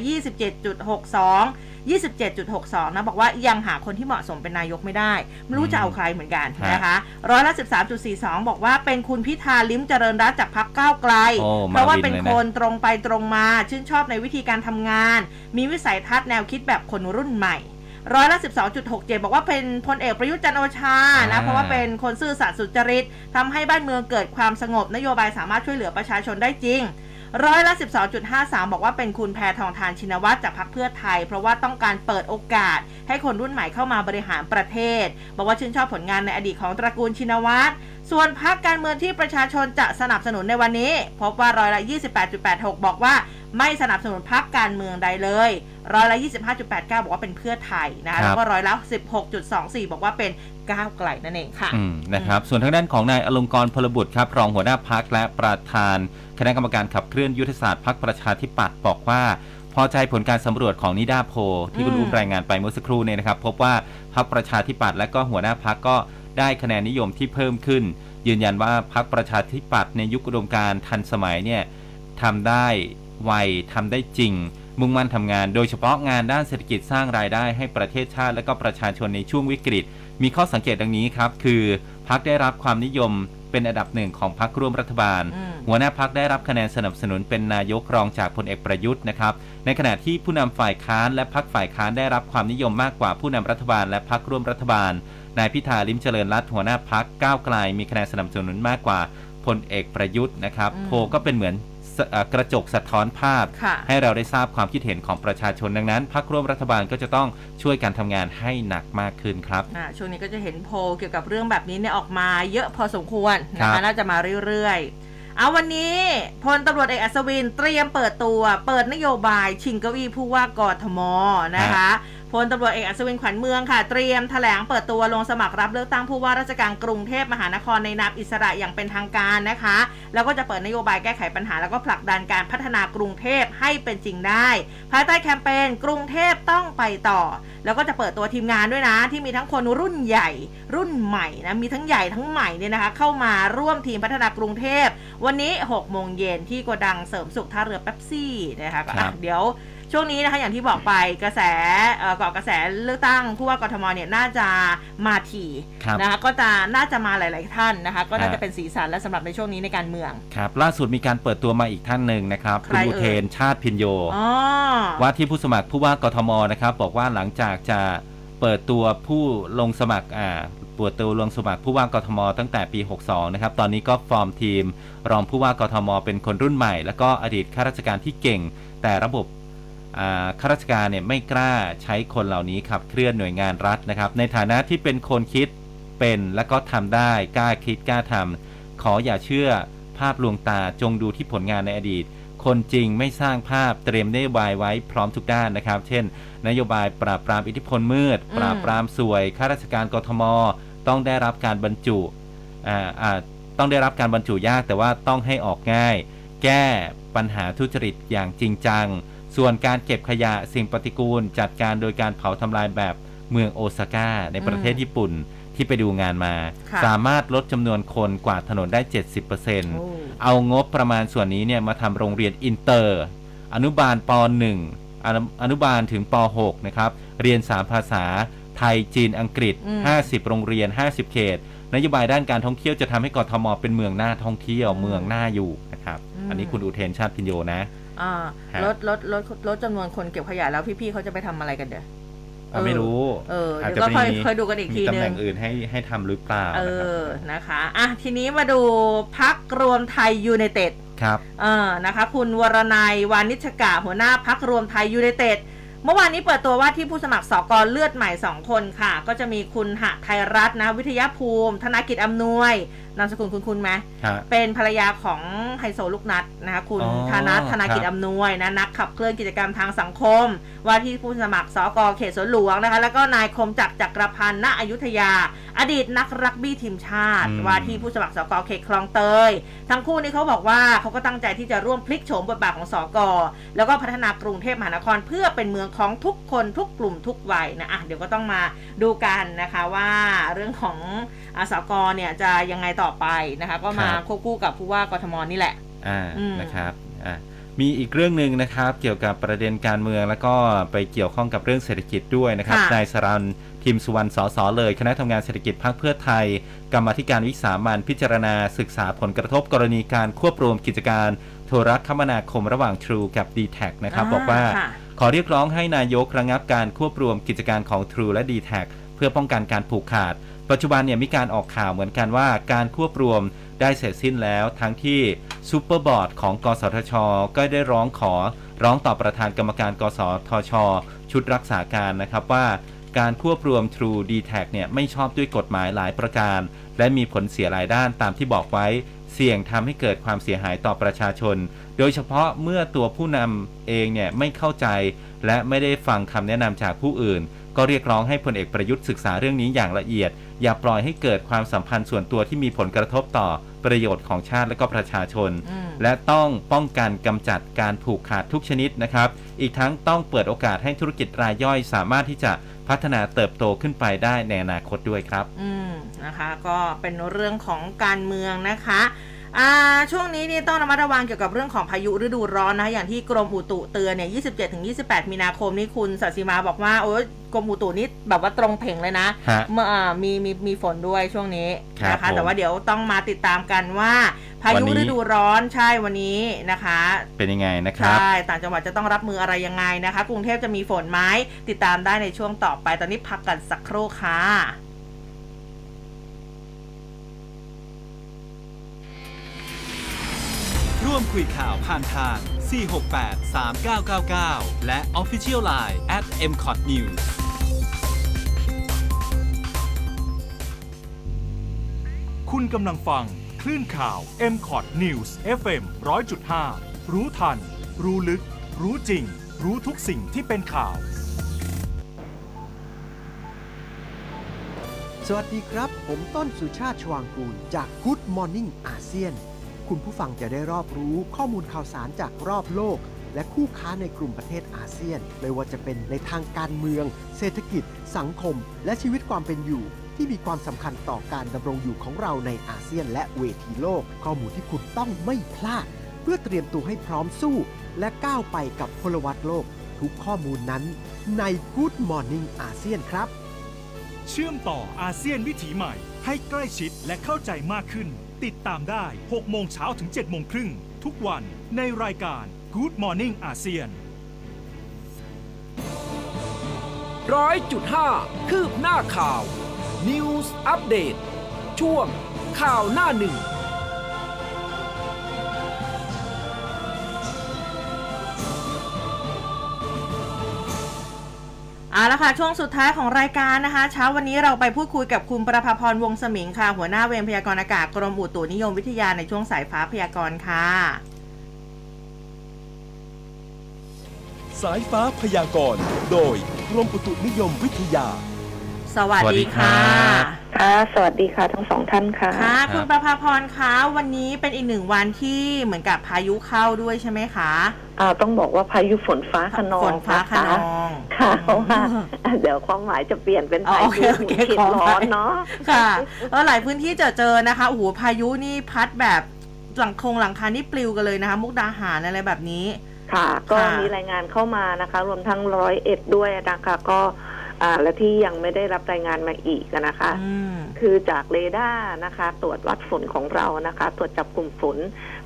27.62 27.62 นะบอกว่ายังหาคนที่เหมาะสมเป็นนายกไม่ได้ ไม่รู้จะเอาใครเหมือนกันนะคะร้อยละ 13.42 บอกว่าเป็นคุณพิธาลิ้มเจริญรัตน์จากพรรคก้าวไกลโอ้เพราะว่าเป็นมาวินเลยคนะนตรงไปตรงมา ชื่นชอบในวิธีการทำงาน มีวิสัยทัศน์แนวคิดแบบคนรุ่นใหม่ร้อยละ12.67 บอกว่าเป็นพลเอกประยุทธ์จันทร์โอชานะอ่าเพราะว่าเป็นคนซื่อสัตย์สุจริตทำให้บ้านเมืองเกิดความสงบนโยบายสามารถช่วยเหลือประชาชนได้จริง ร้อยละ 12.53 บอกว่าเป็นคุณแพทองทานชินวัตรจากพรรคเพื่อไทย เพราะว่าต้องการเปิดโอกาส ให้คนรุ่นใหม่เข้ามาบริหารประเทศ บอกว่าชื่นชอบผลงานในอดีตของตระกูลชินวัตรส่วนพรรคการเมืองที่ประชาชนจะสนับสนุนในวันนี้ พบว่าร้อยละ 28.86 บอกว่าไม่สนับสนุนพรรคการเมืองใดเลยร้อยละ 25.89 บอกว่าเป็นเพื่อไทยนะครัคะบแล้วก็ร้อยละ 16.24 บอกว่าเป็น ก้าวไกลนั่นเองค่ะอืมนะครับ ส่วนทางด้านของนายอลงกรณ์พลบุตรครับรองหัวหน้าพักและประธาน คณะกรรมการขับเคลื่อนยุทธศาสตร์พักประชาธิปัตย์บอกว่าพอใจผลการสำรวจของนิดาโพลที่คุณอืมอุ้มรายงานไปเมื่อสักครู่เนี่ยนะครับ พบว่าพักประชาธิปัตย์และก็หัวหน้าพักก็ได้คะแนนนิยมที่เพิ่มขึ้น ยืนยันว่าพักประชาธิปัตย์ในยุคอุดมการณ์ทันสมัยเนี่ยทำได้ไวทำได้จริง มุ่งมั่นทำงาน โดยเฉพาะงานด้านเศรษฐกิจสร้างรายได้ให้ประเทศชาติและก็ประชาชนในช่วงวิกฤต มีข้อสังเกตดังนี้ครับ คือพักได้รับความนิยมเป็นอันดับหนึ่งของพักร่วมรัฐบาลอืมหัวหน้าพักได้รับคะแนนสนับสนุนเป็นนายกรองจากพลเอกประยุทธ์นะครับ ในขณะที่ผู้นำฝ่ายค้านและพักฝ่ายค้านได้รับความนิยมมากกว่าผู้นำรัฐบาลและพักร่วมรัฐบาล นายพิธาลิมเจริญรัตน์หัวหน้าพักก้าวไกลมีคะแนนสนับสนุนมากกว่าพลเอกประยุทธ์นะครับอืมโพลก็เป็นเหมือนสเอ่อ กระจกสะท้อนภาพค่ะให้เราได้ทราบความคิดเห็นของประชาชนดังนั้นพักร่วมรัฐบาลก็จะต้องช่วยกันทำงานให้หนักมากขึ้นครับอ่าช่วงนี้ก็จะเห็นโพลเกี่ยวกับเรื่องแบบนี้เนี่ยออกมาเยอะพอสมควรนะครัคะบน่าจะมาเรื่อยๆ เอาวันนี้พลตำรวจเอกอัศวินเตรียมเปิดตัว เปิดนโยบายชิงเก้าอี้ผู้ว่ากทมนะคะ พลตำรวจเอกอัศวินขวัญเมืองค่ะ เตรียมแถลงเปิดตัวลงสมัครรับเลือกตั้งผู้ว่าราชการกรุงเทพมหานครในนามอิสระอย่างเป็นทางการนะคะ แล้วก็จะเปิดนโยบายแก้ไขปัญหา แล้วก็ผลักดันการพัฒนากรุงเทพให้เป็นจริงได้ ภายใต้แคมเปญกรุงเทพต้องไปต่อ แล้วก็จะเปิดตัวทีมงานด้วยนะ ที่มีทั้งคนรุ่นใหญ่ รุ่นใหม่นะมีทั้งใหญ่ทั้งใหม่เนี่ยนะคะ เข้ามาร่วมทีมพัฒนากรุงเทพวันนี้6โมงเย็นที่โกดังเสริมสุขท่าเรือแป๊บซี่นะคะก็ครัอะบเดี๋ยว ช่วงนี้นะคะอย่างที่บอกไปกระแสเอ่อเกาะกระแสเลือกตั้งผู้ว่ากทมเนี่ยน่าจะมาถี่ครับนะคะก็จะน่าจะมาหลาย ๆ ท่านนะคะ ก็น่าฮะจะเป็นสีสันและสำหรับในช่วงนี้ในการเมืองครับล่าสุดมีการเปิดตัวมาอีกท่านหนึ่งนะครับใคคุรณเอ่ยอุเทนชาติพินโยอ๋อว่าที่ผู้สมัครผู้ว่ากทมนะครับบอกว่าหลังจากจะเปิดตัวผู้ลงสมัครอ่าเปิดตัวลงสมัครผู้ว่ากทม ตั้งแต่ปี 62 นะครับ ตอนนี้ก็ฟอร์มทีม รองผู้ว่ากทม เป็นคนรุ่นใหม่ แล้วก็อดีตข้าราชการที่เก่ง แต่ระบบอ่า ข้าราชการเนี่ยไม่กล้าใช้คนเหล่านี้ขับเคลื่อนหน่วยงานรัฐนะครับ ในฐานะที่เป็นคนคิดเป็นและก็ทำได้กล้าคิดกล้าทำขออย่าเชื่อภาพลวงตาจงดูที่ผลงานในอดีต คนจริงไม่สร้างภาพเตรียมนโยบายไว้พร้อมทุกด้านนะครับ เช่น นโยบายปราบปรามอิทธิพลมืดอืมปราบปรามสวยข้าราชการกทม ต้องได้รับการบรรจุอ่าอ่าต้องได้รับการบรรจุยากแต่ว่าต้องให้ออกง่าย แก้ปัญหาทุจริตอย่างจริงจัง ส่วนการเก็บขยะสิ่งปฏิกูล จัดการโดยการเผาทำลายแบบเมืองโอซาก้าในประเทศอืมญี่ปุ่นที่ไปดูงานมาค่ะสามารถลดจำนวนคนกวาดถนนได้ 70%โอ้เอางบประมาณส่วนนี้เนี่ยมาทำโรงเรียนอินเตอร์ อนุบาลป .1 อนุอนุบาลถึงป .6 นะครับ เรียน 3 ภาษา ไทย จีน อังกฤษอืม50 โรงเรียน 50 เขต นโยบายด้านการท่องเที่ยวจะทำให้กทมเป็นเมืองน่าท่องเที่ยว เมืองน่าอยู่นะครับ อันนี้คุณอุเทนชาติพินโยนะ อ่าฮะ ลดลดลดลดจำนวนคนเก็บขยะแล้วพี่ๆเขาจะไปทำอะไรกันเด้ออะไม่รู้ เอออาจเดี๋ยวจะก็ค่อยมี ค่อยดูกันอีกมีทีตำนึแหน่งง อื่นให้ให้ทำหรือเปล่าเอนะครับอ นะคะ อะ ทีนี้มาดูพักรวมไทยยูไนเต็ด ครับ เออนะคะ คุณวรนัยวานิชกาหัวหน้าพักรวมไทยยูไนเต็ด เมื่อวานนี้เปิดตัวว่าที่ผู้สมัครสกเลือดใหม่ 2 คนค่ะ ก็จะมีคุณหะไทยรัตน์นะวิทยาภูมิ ธนกิจอำนวยนามสกุลคุณคุณไหมฮะเป็นภรรยาของไฮโซลูกนัดนะคะคุณอ๋อธนัทธนากิจครับอำนวยนะนักขับเคลื่อนกิจกรรมทางสังคม ว่าที่ผู้สมัครสกเขตสวนหลวงนะคะแล้วก็นายคมจักรจักรพันธ์ณอยุธยา อดีตนักรักบี้ทีมชาติอืมว่าที่ผู้สมัครสกเขตคลองเตย ทั้งคู่นี้เขาบอกว่าเขาก็ตั้งใจที่จะร่วมพลิกโฉมบทบาทของสกแล้วก็พัฒนากรุงเทพมหานครเพื่อเป็นเมืองของทุกคนทุกกลุ่มทุกวัยนะอะเดี๋ยวก็ต้องมาดูกันนะคะว่าเรื่องของอาสกเนี่ยจะยังไงต่อไปนะคะ ก็มาครับควบคู่กับผู้ว่ากทมนี่แหละ อ่าอืมนะครับอ่ามีอีกเรื่องหนึ่งนะครับ เกี่ยวกับประเด็นการเมือง แล้วก็ไปเกี่ยวข้องกับเรื่องเศรษฐกิจด้วยนะครับค่ะนายสรันทิมสุวรรณสสเลย คณะทำงานเศรษฐกิจพรรคเพื่อไทย กรรมาธิการวิสามันพิจารณาศึกษาผลกระทบกรณีการควบรวมกิจการโทรคมนาคมระหว่าง True กับ d t แทนะครับ บอกว่าค่ะขอเรียกร้องให้นายกระงับการควบรวมกิจการของ True และ d t แทเพื่อป้องกันการผูกขาด ปัจจุบันเนี่ยมีการออกข่าวเหมือนกันว่า การควบรวมได้เสร็จสิ้นแล้ว ทั้งที่ซูเปอร์บอร์ดของกสทช ก็ได้ร้องขอร้องต่อประธานกรรมการกสทช ชุดรักษาการนะครับว่าการควบรวม True d t แทเนี่ยไม่ชอบด้วยกฎหมายหลายประการ และมีผลเสียหลายด้านตามที่บอกไว้ เสี่ยงทำให้เกิดความเสียหายต่อประชาชน โดยเฉพาะเมื่อตัวผู้นำเองเนี่ยไม่เข้าใจ และไม่ได้ฟังคำแนะนำจากผู้อื่น ก็เรียกร้องให้พลเอกประยุทธ์ศึกษาเรื่องนี้อย่างละเอียด อย่าปล่อยให้เกิดความสัมพันธ์ส่วนตัวที่มีผลกระทบต่อประโยชน์ของชาติและก็ประชาชนอืมและต้องป้องกันกำจัดการผูกขาดทุกชนิดนะครับ อีกทั้งต้องเปิดโอกาสให้ธุรกิจรายย่อยสามารถที่จะพัฒนาเติบโตขึ้นไปได้ในอนาคตด้วยครับ อืมนะคะ ก็เป็นเรื่องของการเมืองนะคะ อ่าช่วงนี้นี่ต้องระมัดระวังเกี่ยวกับเรื่องของพายุฤดูร้อนนะคะอย่างที่กรมอุตุเตือนเนี่ย 27-28 มีนาคมนี่คุณสัสิมาบอกว่าโอ้ยกรมอุตุนี่แบบว่าตรงเพ่งเลยนะฮะเมื่ออ่ามีมีมีฝนด้วยช่วงนี้ครับนะคะผมแต่ว่าเดี๋ยวต้องมาติดตามกันว่า พาวันยุนี้ ฤดูร้อนใช่วันนี้นะคะ เป็นยังไงนะครับ ใช่ ต่างจังหวัดจะต้องรับมืออะไรยังไงนะคะ กรุงเทพจะมีฝนไหมติดตามได้ในช่วงต่อไปตอนนี้พักกันสักครู่ค่ะ ร่วมคุยข่าวผ่านทาง 468 3999 และ Official Line at m c o t News คุณกำลังฟัง คลื่นข่าว m c o t News FM 100.5 รู้ทัน รู้ลึก รู้จริง รู้ทุกสิ่งที่เป็นข่าว สวัสดีครับ ผมต้นสุชาติชวางกูลจาก Good Morning อาเซียน คุณผู้ฟังจะได้รอบรู้ข้อมูลข่าวสารจากรอบโลก และคู่ค้าในกลุ่มประเทศอาเซียน ไม่ว่าจะเป็นในทางการเมือง เศรษฐกิจ สังคม และชีวิตความเป็นอยู่ ที่มีความสำคัญต่อการดำรงอยู่ของเราในอาเซียนและเวทีโลก ข้อมูลที่คุณต้องไม่พลาด เพื่อเตรียมตัวให้พร้อมสู้ และก้าวไปกับพลวัตโลก ทุกข้อมูลนั้น ใน Good Morning อาเซียนครับ เชื่อมต่ออาเซียนวิถีใหม่ ให้ใกล้ชิดและเข้าใจมากขึ้น ติดตามได้ 6 โมงเช้าถึง 7 โมงครึ่ง ทุกวันในรายการ Good Morning อาเซียนร้อยจุดห้าคืบหน้าข่าว News Update ช่วงข่าวหน้าหนึ่ง เอาละค่ะ ช่วงสุดท้ายของรายการนะคะ เช้าวันนี้เราไปพูดคุยกับคุณประภาพรวงศ์สมิงค่ะ หัวหน้าเวรพยากรณ์อากาศกรมอุตุนิยมวิทยาในช่วงสายฟ้าพยากรณ์ค่ะ สายฟ้าพยากรณ์โดยกรมอุตุนิยมวิทยา สวัสสวัสดีดีครัค่ะบ ค่ะสวัสดีค่ะทั้งสองท่านค่ะค่ะครับคุณประภาพรคะวันนี้เป็นอีกหนึ่งวันที่เหมือนกับพายุเข้าด้วยใช่ไหมคะอ่าต้องบอกว่าพายุฝนฟ้าขนองฝนฟ้าขนองค่ะเพราะว่าเดี๋ยวความหมายจะเปลี่ยนเป็นอ๋อพาโอเคยุโอเคเขตขอร้อภัอยนเนาะค่ะเออหลายพื้นที่เจอเจอนะคะโอ้โหพายุนี่พัดแบบหลังคงหลังคานี่ปลิวกันเลยนะคะ มุกดาหารอะไรแบบนี้ค่ะ ก็ค่ะมีรายงานเข้ามานะคะ รวมทั้งร้อยเอ็ดด้วยนะคะก็ อ่าและที่ยังไม่ได้รับรายงานมาอีกนะคะ อืม คือจากเรดาร์นะคะ ตรวจวัดฝนของเรานะคะ ตรวจจับกลุ่มฝน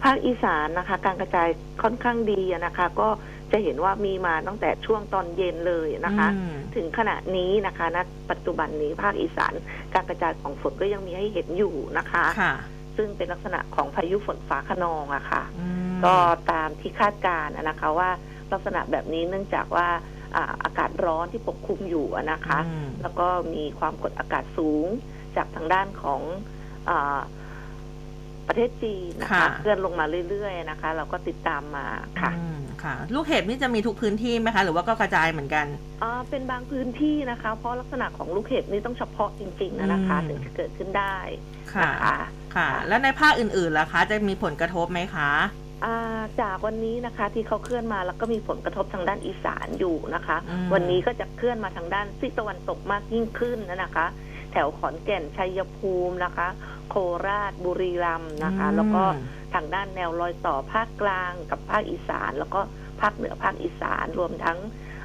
ภาคอีสานนะคะ การกระจายค่อนข้างดีอะนะคะ ก็จะเห็นว่ามีมาตั้งแต่ช่วงตอนเย็นเลยนะคะ อืม ถึงขณะนี้นะคะณปัจจุบันนี้ภาคอีสานการกระจายของฝนก็ยังมีให้เห็นอยู่นะคะ ค่ะซึ่งเป็นลักษณะของพายุฝนฟ้าขนองอะค่ะ อืมก็ตามที่คาดการณ์อะนะคะว่าลักษณะแบบนี้เนื่องจากว่า อ่าอากาศร้อนที่ปกคลุมอยู่อะนะคะอืมแล้วก็มีความกดอากาศสูงจากทางด้านของอาประเทศจีนนะคะค่ะเคลื่อนลงมาเรื่อยๆนะคะ เราก็ติดตามมาค่ะอืมค่ะ ลูกเห็บนี่จะมีทุกพื้นที่ไหมคะ หรือว่าก็กระจายเหมือนกันอ่าเป็นบางพื้นที่นะคะ เพราะลักษณะของลูกเห็บนี่ต้องเฉพาะจริงๆนะนะคะอืมถึงจะเกิดขึ้นได้ค่ะนะคะค่ะ แล้วในภาคอื่นๆล่ะคะ จะมีผลกระทบไหมคะ อ่าจากวันนี้นะคะที่เขาเคลื่อนมาแล้วก็มีผลกระทบทางด้านอีสานอยู่นะคะ อืม วันนี้ก็จะเคลื่อนมาทางด้านซีกตะวันตกมากยิ่งขึ้นนะคะ แถวขอนแก่นชัยภูมินะคะ โคราชบุรีรัมย์นะคะ แล้วก็ทางด้านแนวรอยต่อภาคกลางกับภาคอีสาน แล้วก็ภาคเหนือภาคอีสานรวมทั้ง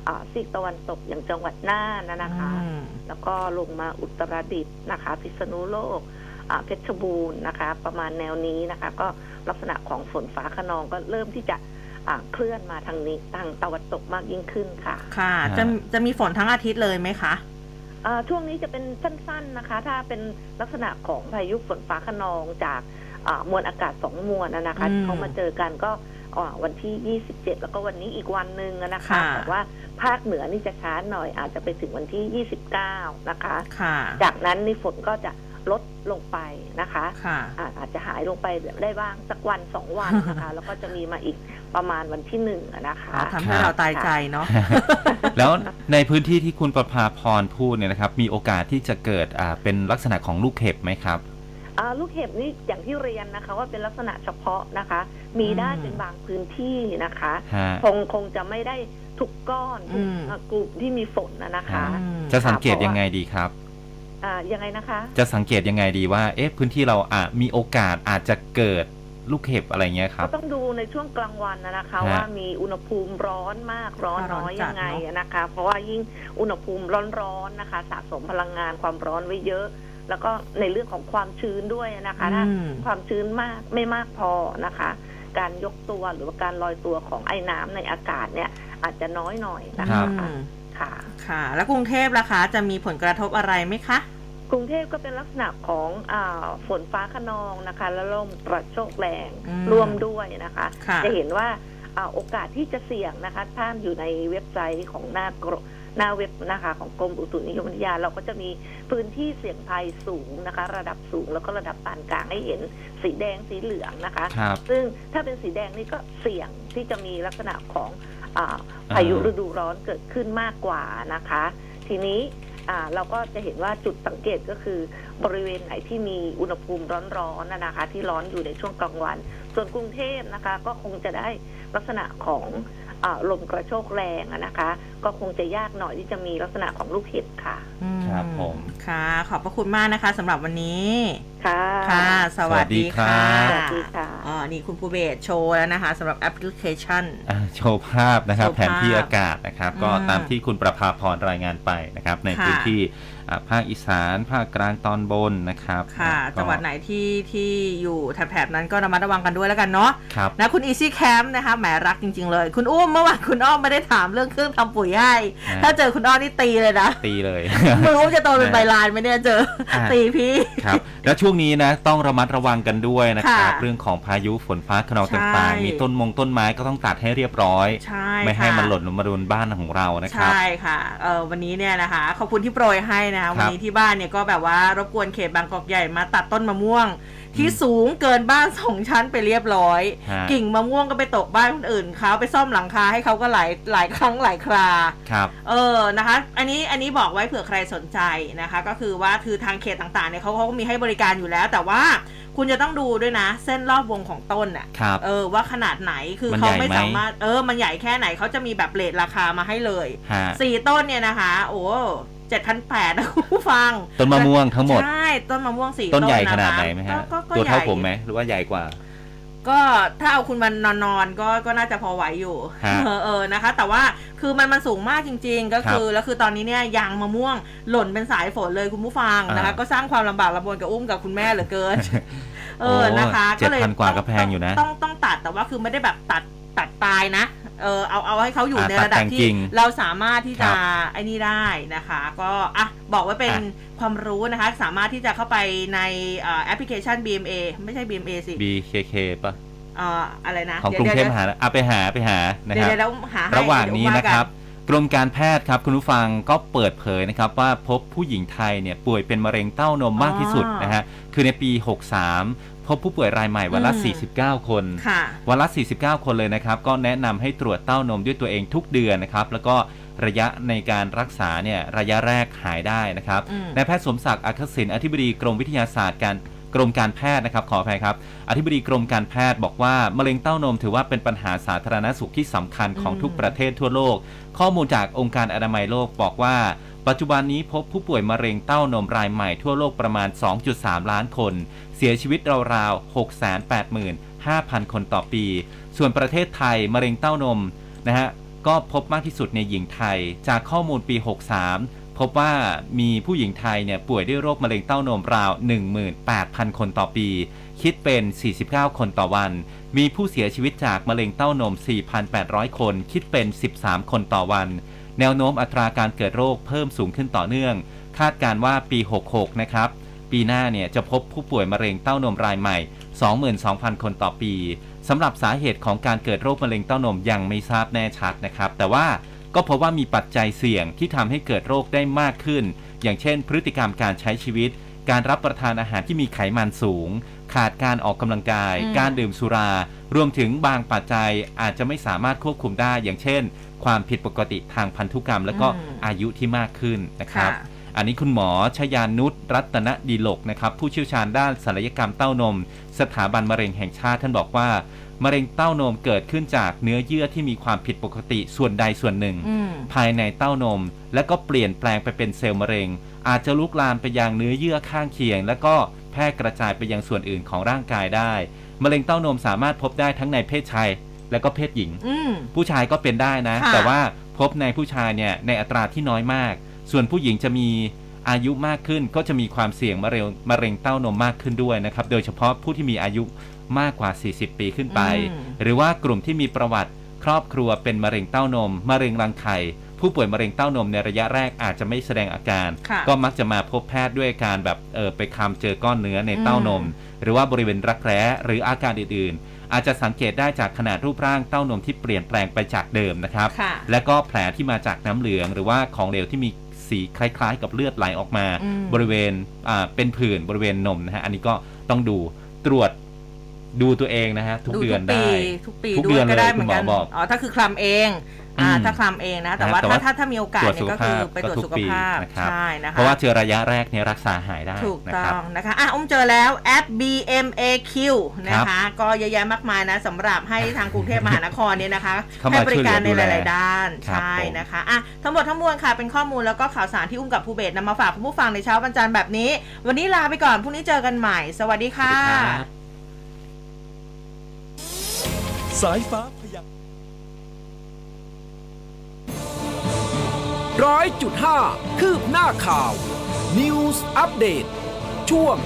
อ่าซีกตะวันตกอย่างจังหวัดน่านนะนะคะ อืม แล้วก็ลงมาอุตรดิตถ์นะคะ พิษณุโลกอ่า เพชรบูรณ์นะคะ ประมาณแนวนี้นะคะ ก็ลักษณะของฝนฟ้าขนองก็เริ่มที่จะอ่าเคลื่อนมาทางนี้ทางตะวันตกมากยิ่งขึ้นค่ะ ค่ะ จะจะมีฝนทั้งอาทิตย์เลยไหมคะอ่าช่วงนี้จะเป็นสั้นๆนะคะ ถ้าเป็นลักษณะของพายุฝนฟ้าขนองจากอ่ามวลอากาศสองมวลนะนะคะอืมที่เขามาเจอกันก็อ่าวันที่ 27 แล้วก็วันนี้อีกวันหนึ่งอะนะคะค่ะแต่ว่าภาคเหนือนี่จะช้าหน่อยอาจจะไปถึงวันที่ 29 นะคะค่ะจากนั้นนี่ฝนก็จะ ลดลงไปนะคะค่ะอาอาจจะหายลงไปได้บ้างสักวันสองวันนะคะ แล้วก็จะมีมาอีกประมาณวันที่หนึ่งอะนะคะทำให้เราตายใจเนาะแล้วในพื้นที่ที่คุณประภาพรพูดเนี่ยนะครับ มีโอกาสที่จะเกิดอ่าเป็นลักษณะของลูกเห็บไหมครับอ่าลูกเห็บนี่อย่างที่เรียนนะคะว่าเป็นลักษณะเฉพาะนะคะ มีได้อืมเป็นบางพื้นที่นะคะฮะคงคงจะไม่ได้ทุกก้อนทุกอืมอ่ากลุ่มที่มีฝนนะนะคะอืมจะสังเกตยังไงดีครับ อ่ายังไงนะคะจะสังเกตยังไงดีว่า เอ๊ะพื้นที่เราอะมีโอกาสอาจจะเกิดลูกเห็บอะไรเงี้ยครัก็บต้องดูในช่วงกลางวันนะนะคะ ฮะ ว่ามีอุณหภูมิร้อนมากร้อนร้อนน้อยจัดยังไงเนอะ นะคะ เพราะว่ายิ่งอุณหภูมิร้อนๆนะคะ สะสมพลังงานความร้อนไว้เยอะ แล้วก็ในเรื่องของความชื้นด้วยนะคะถ้า อืม ความชื้นมากไม่มากพอนะคะ การยกตัวหรือว่าการลอยตัวของไอ้น้ำในอากาศเนี่ย อาจจะน้อยหน่อยนะครัคะ บ อืม ค่ะ ค่ะ แล้วกรุงเทพล่ะคะ จะมีผลกระทบอะไรไหมคะ กรุงเทพก็เป็นลักษณะของอาฝนฟ้าขนองนะคะ แล้วลมกระโชกแรงอืมร่วมด้วยนะคะค่ะจะเห็นว่าอ่าโอกาสที่จะเสี่ยงนะคะท่านอยู่ในเว็บไซต์ของหน้ากร หน้าเว็บนะคะของกรมอุตุนิยมวิทยา เราก็จะมีพื้นที่เสี่ยงภัยสูงนะคะ ระดับสูงแล้วก็ระดับปานกลางให้เห็นสีแดงสีเหลืองนะคะครับซึ่งถ้าเป็นสีแดงนี่ก็เสี่ยงที่จะมีลักษณะของอาพายุฤดูร้อนเกิดขึ้นมากกว่านะคะ ทีนี้อ่าเราก็จะเห็นว่าจุดสังเกตก็คือบริเวณไหนที่มีอุณหภูมิร้อนๆนะนะคะ ที่ร้อนอยู่ในช่วงกลางวัน ส่วนกรุงเทพนะคะ ก็คงจะได้ลักษณะของออ่า ลมกระโชกแรงอะนะคะ ก็คงจะยากหน่อยที่จะมีลักษณะของลูกเห็บค่ะอืครับผมค่ะ ขอบพระคุณมากนะคะสำหรับวันนี้ค่ะ ค่ะ สวัสดีค่ะสวัสดีครับสวัสดีค่ะอ๋อนี่คุณภูเบศโชว์แล้วนะคะสำหรับแอปพลิเคชันอ่าโชว์ภาพนะครับโชว์ภาพแผนที่อากาศนะครับ ก็อืมตามที่คุณประภาพรรายงานไปนะครับ ในค่ะพื้นที่อ่า ภาคอีสาน ภาคกลางตอนบนนะครับ ค่ะก็จังหวัดไหนที่ที่อยู่แถบๆนั้นก็ระมัดระวังกันด้วยแล้วกันเนาะครับนะคุณ Easy Camp นะคะแหมรักจริง ๆ เลย คุณอุ้มเมื่อวานคุณอ้อมไม่ได้ถามเรื่องเครื่องทำปุ๋ยให้อ่าถ้าเจอคุณอ้อมนี่ตีเลยนะ ตีเลยไมืออุ้มจะโตเป็นใบลานไหมเนี่ยเจออ่าตีพี่ครับแล้วช่วงนี้นะต้องระมัดระวังกันด้วยนะครับค่ะเรื่องของพายุฝนฟ้าขนองใช่ต่างๆ มีต้นมงต้นไม้ก็ต้องตัดให้เรียบร้อยใช่ไม่ให้ค่ะมันหล่นลงมาโดนบ้านของเรานะครับใช่ค่ะเออวันนี้เนี่ยนะคะขอบคุณที่โปรยให้นะคะวันนี้ที่บ้านเนี่ยก็แบบว่ารบกวนเขตบางกอกใหญ่มาตัดต้นมะม่วง ที่สูงเกินบ้านสองชั้นไปเรียบร้อยฮะกิ่งมะม่วงก็ไปตกบ้านคนอื่นเขาไปซ่อมหลังคาให้เขาก็หลายหลายครั้งหลายคราครับ เออนะคะ อันนี้อันนี้บอกไว้เผื่อใครสนใจนะคะ ก็คือว่าคือทางเขตต่างๆเนี่ยเขาเขาก็มีให้บริการอยู่แล้ว แต่ว่าคุณจะต้องดูด้วยนะ เส้นรอบวงของต้นอะครับเออว่าขนาดไหนคือมันเขาใหญ่ไม่ไหมสามารถเออมันใหญ่แค่ไหนเขาจะมีแบบเลทราคามาให้เลยฮะสี่ต้นเนี่ยนะคะ โอ้เจ็ดพันแปดนะคุณผู้ฟัง ต้นมะม่วงทั้งหมด ใช่ ต้นมะม่วงสี่ต้นใหญ่ะคะขนาดไหนไหมฮะก็ก็ตัวใหญ่เท่าผมไหม หรือว่าใหญ่กว่า ก็ถ้าเอาคุณมันนอนๆก็ก็น่าจะพอไหวอยู่ ฮะเออเออนะคะ แต่ว่าคือมันมันสูงมากจริง ๆ ก็คือครับแล้วคือตอนนี้เนี่ยยางมะม่วงหล่นเป็นสายฝนเลยคุณผู้ฟังนะคะ อ่า ก็สร้างความลำบากลำบนกับอุ้มกับคุณแม่เหลือเกิน เออโอ้นะคะเจ็ดพันกว่าก็แพงอยู่นะ ต้องต้องตัดแต่ว่าคือไม่ได้แบบตัดตัดตายนะ เออเอาเอาให้เขาอยู่อ่าในตัดระดับแต่งที่จริงเราสามารถที่ครัจะบไอ้นี่ได้นะคะ ก็อะบอกไว้เป็นอะความรู้นะคะ สามารถที่จะเข้าไปในเอ่อแอปพลิเคชัน BMA ไม่ใช่ BMA สิ BKK ปะเอ่ออะไรนะ ของกรุงเทพมหานครอะไปหาไปหานะเดี๋คยวรับเดี๋ยวหาให้ระหว่างนี้เดี๋ยนะครับ กักรมการแพทย์ครับคุณผู้ฟังก็เปิดเผยนะครับว่าพบผู้หญิงไทยเนี่ยป่วยเป็นมะเร็งเต้านมมากที่สุดนะฮะคือในปี 63 พบผู้ป่วยรายใหม่วันละอืม49 คนค่ะวันละ 49 คนเลยนะครับ ก็แนะนำให้ตรวจเต้านมด้วยตัวเองทุกเดือนนะครับ แล้วก็ระยะในการรักษาเนี่ยระยะแรกหายได้นะครับอืมนายแพทย์สมศักดิ์อักษิณอธิบดีกรมวิทยาศาสตร์การกรมการแพทย์นะครับขออภัยครับ อธิบดีกรมการแพทย์บอกว่ามะเร็งเต้านมถือว่าเป็นปัญหาสาธารณสุขที่สำคัญของอืมทุกประเทศทั่วโลก ข้อมูลจากองค์การอนามัยโลกบอกว่า ปัจจุบันนี้พบผู้ป่วยมะเร็งเต้านมรายใหม่ทั่วโลกประมาณ 2.3 ล้านคน เสียชีวิตราวๆ 685,000 คนต่อปี ส่วนประเทศไทยมะเร็งเต้านมนะฮะก็พบมากที่สุดในหญิงไทย จากข้อมูลปี 63พบว่ามีผู้หญิงไทยเนี่ยป่วยด้วยโรคมะเร็งเต้านมราว 18,000 คนต่อปี คิดเป็น 49 คนต่อวัน มีผู้เสียชีวิตจากมะเร็งเต้านม 4,800 คน คิดเป็น 13 คนต่อวัน แนวโน้มอัตราการเกิดโรคเพิ่มสูงขึ้นต่อเนื่อง คาดการว่าปี 66 นะครับ ปีหน้าเนี่ยจะพบผู้ป่วยมะเร็งเต้านมรายใหม่ 22,000 คนต่อปีสำหรับสาเหตุของการเกิดโรคมะเร็งเต้านมยังไม่ทราบแน่ชัดนะครับ แต่ว่าก็พบว่ามีปัจจัยเสี่ยงที่ทำให้เกิดโรคได้มากขึ้น อย่างเช่น พฤติกรรมการใช้ชีวิต การรับประทานอาหารที่มีไขมันสูง ขาดการออกกำลังกายอืมการดื่มสุรา รวมถึงบางปัจจัยอาจจะไม่สามารถควบคุมได้อย่างเช่น ความผิดปกติทางพันธุกรรม และก็อืมอายุที่มากขึ้นนะครับค่ะอันนี้คุณหมอชยานุชรัตนดีโลกนะครับผู้เชี่ยวชาญด้านศัลยกรรมเต้านม สถาบันมะเร็งแห่งชาติท่านบอกว่ามะเร็งเต้านมเกิดขึ้นจากเนื้อเยื่อที่มีความผิดปกติส่วนใดส่วนหนึ่งอืมภายในเต้านม และก็เปลี่ยนแปลงไปเป็นเซลล์มะเร็ง อาจจะลุกลามไปยังเนื้อเยื่อข้างเคียง และก็ แพร่กระจายไปยังส่วนอื่นของร่างกายได้ มะเร็งเต้านมสามารถพบได้ทั้งในเพศชายและก็เพศหญิงอืมผู้ชายก็เป็นได้นะค่ะแต่ว่าพบในผู้ชายเนี่ยในอัตราที่น้อยมาก ส่วนผู้หญิงจะมีอายุมากขึ้นก็จะมีความเสี่ยงมะเร็งมะเร็งเต้านมมากขึ้นด้วยนะครับ โดยเฉพาะผู้ที่มีอายุมากกว่า 40 ปีขึ้นไปอืมหรือว่ากลุ่มที่มีประวัติครอบครัวเป็นมะเร็งเต้านม มะเร็งรังไข่ ผู้ป่วยมะเร็งเต้านมในระยะแรกอาจจะไม่แสดงอาการค่ะก็มักจะมาพบแพทย์ด้วยการแบบเออไปคำเจอก้อนเนื้อในเต้านม หรือว่าบริเวณรักแร้หรืออาการอื่นๆ อาจจะสังเกตได้จากขนาดรูปร่างเต้านมที่เปลี่ยนแปลงไปจากเดิมนะครับค่ะและก็แผลที่มาจากน้ำเหลือง หรือว่าของเหลวที่มีสีคล้ายๆ กับเลือดไหลออกมาอืมบริเวณอ่าเป็นผื่นบริเวณนมนะฮะอันนี้ก็ต้องดูตรวจดูตัวเองนะฮะทุกเดือนได้ ทุกปีทุกทุกปีเดืด้วอยนก็ได้เลยเหมือนกันคุณหมอบอกอ๋อถ้าคือคลำเองอ่าอืม ถ้าคลำเองนะ แต่ว่าแต่ถ้าว่าถ้าถ้ามีโอกาสเนี่ยก็คือไปตรวจสุขภาพนะครับใช่นะคะเพราะว่าเจอระยะแรกเนี่ยรักษาหายได้ถูกนะต้ครัอบงนะคะอะอุ้มเจอแล้วแอป BMAQ นะคะ ก็เยอะแยะมากมายนะสำหรับให้ทางกรุงเทพมหานครเนี่ยนะคะเข้ามาให้บริการในช่วยเหลือดูหแลลาย ๆ ด้านครับใช่ผมนะคะอะทั้งหมดทั้งมวลค่ะเป็นข้อมูลแล้วก็ข่าวสารที่อุ้มกับภูเบศนำมาฝากคุณผู้ฟังในเช้าวันจันทร์แบบนี้ วันนี้ลาไปก่อนพรุ่งนี้เจอกันใหม่ สวัสดีสวัค่ะสดีครับสายฟ้า ร้อยจุดห้าคืบหน้าข่าว News Update ช่วง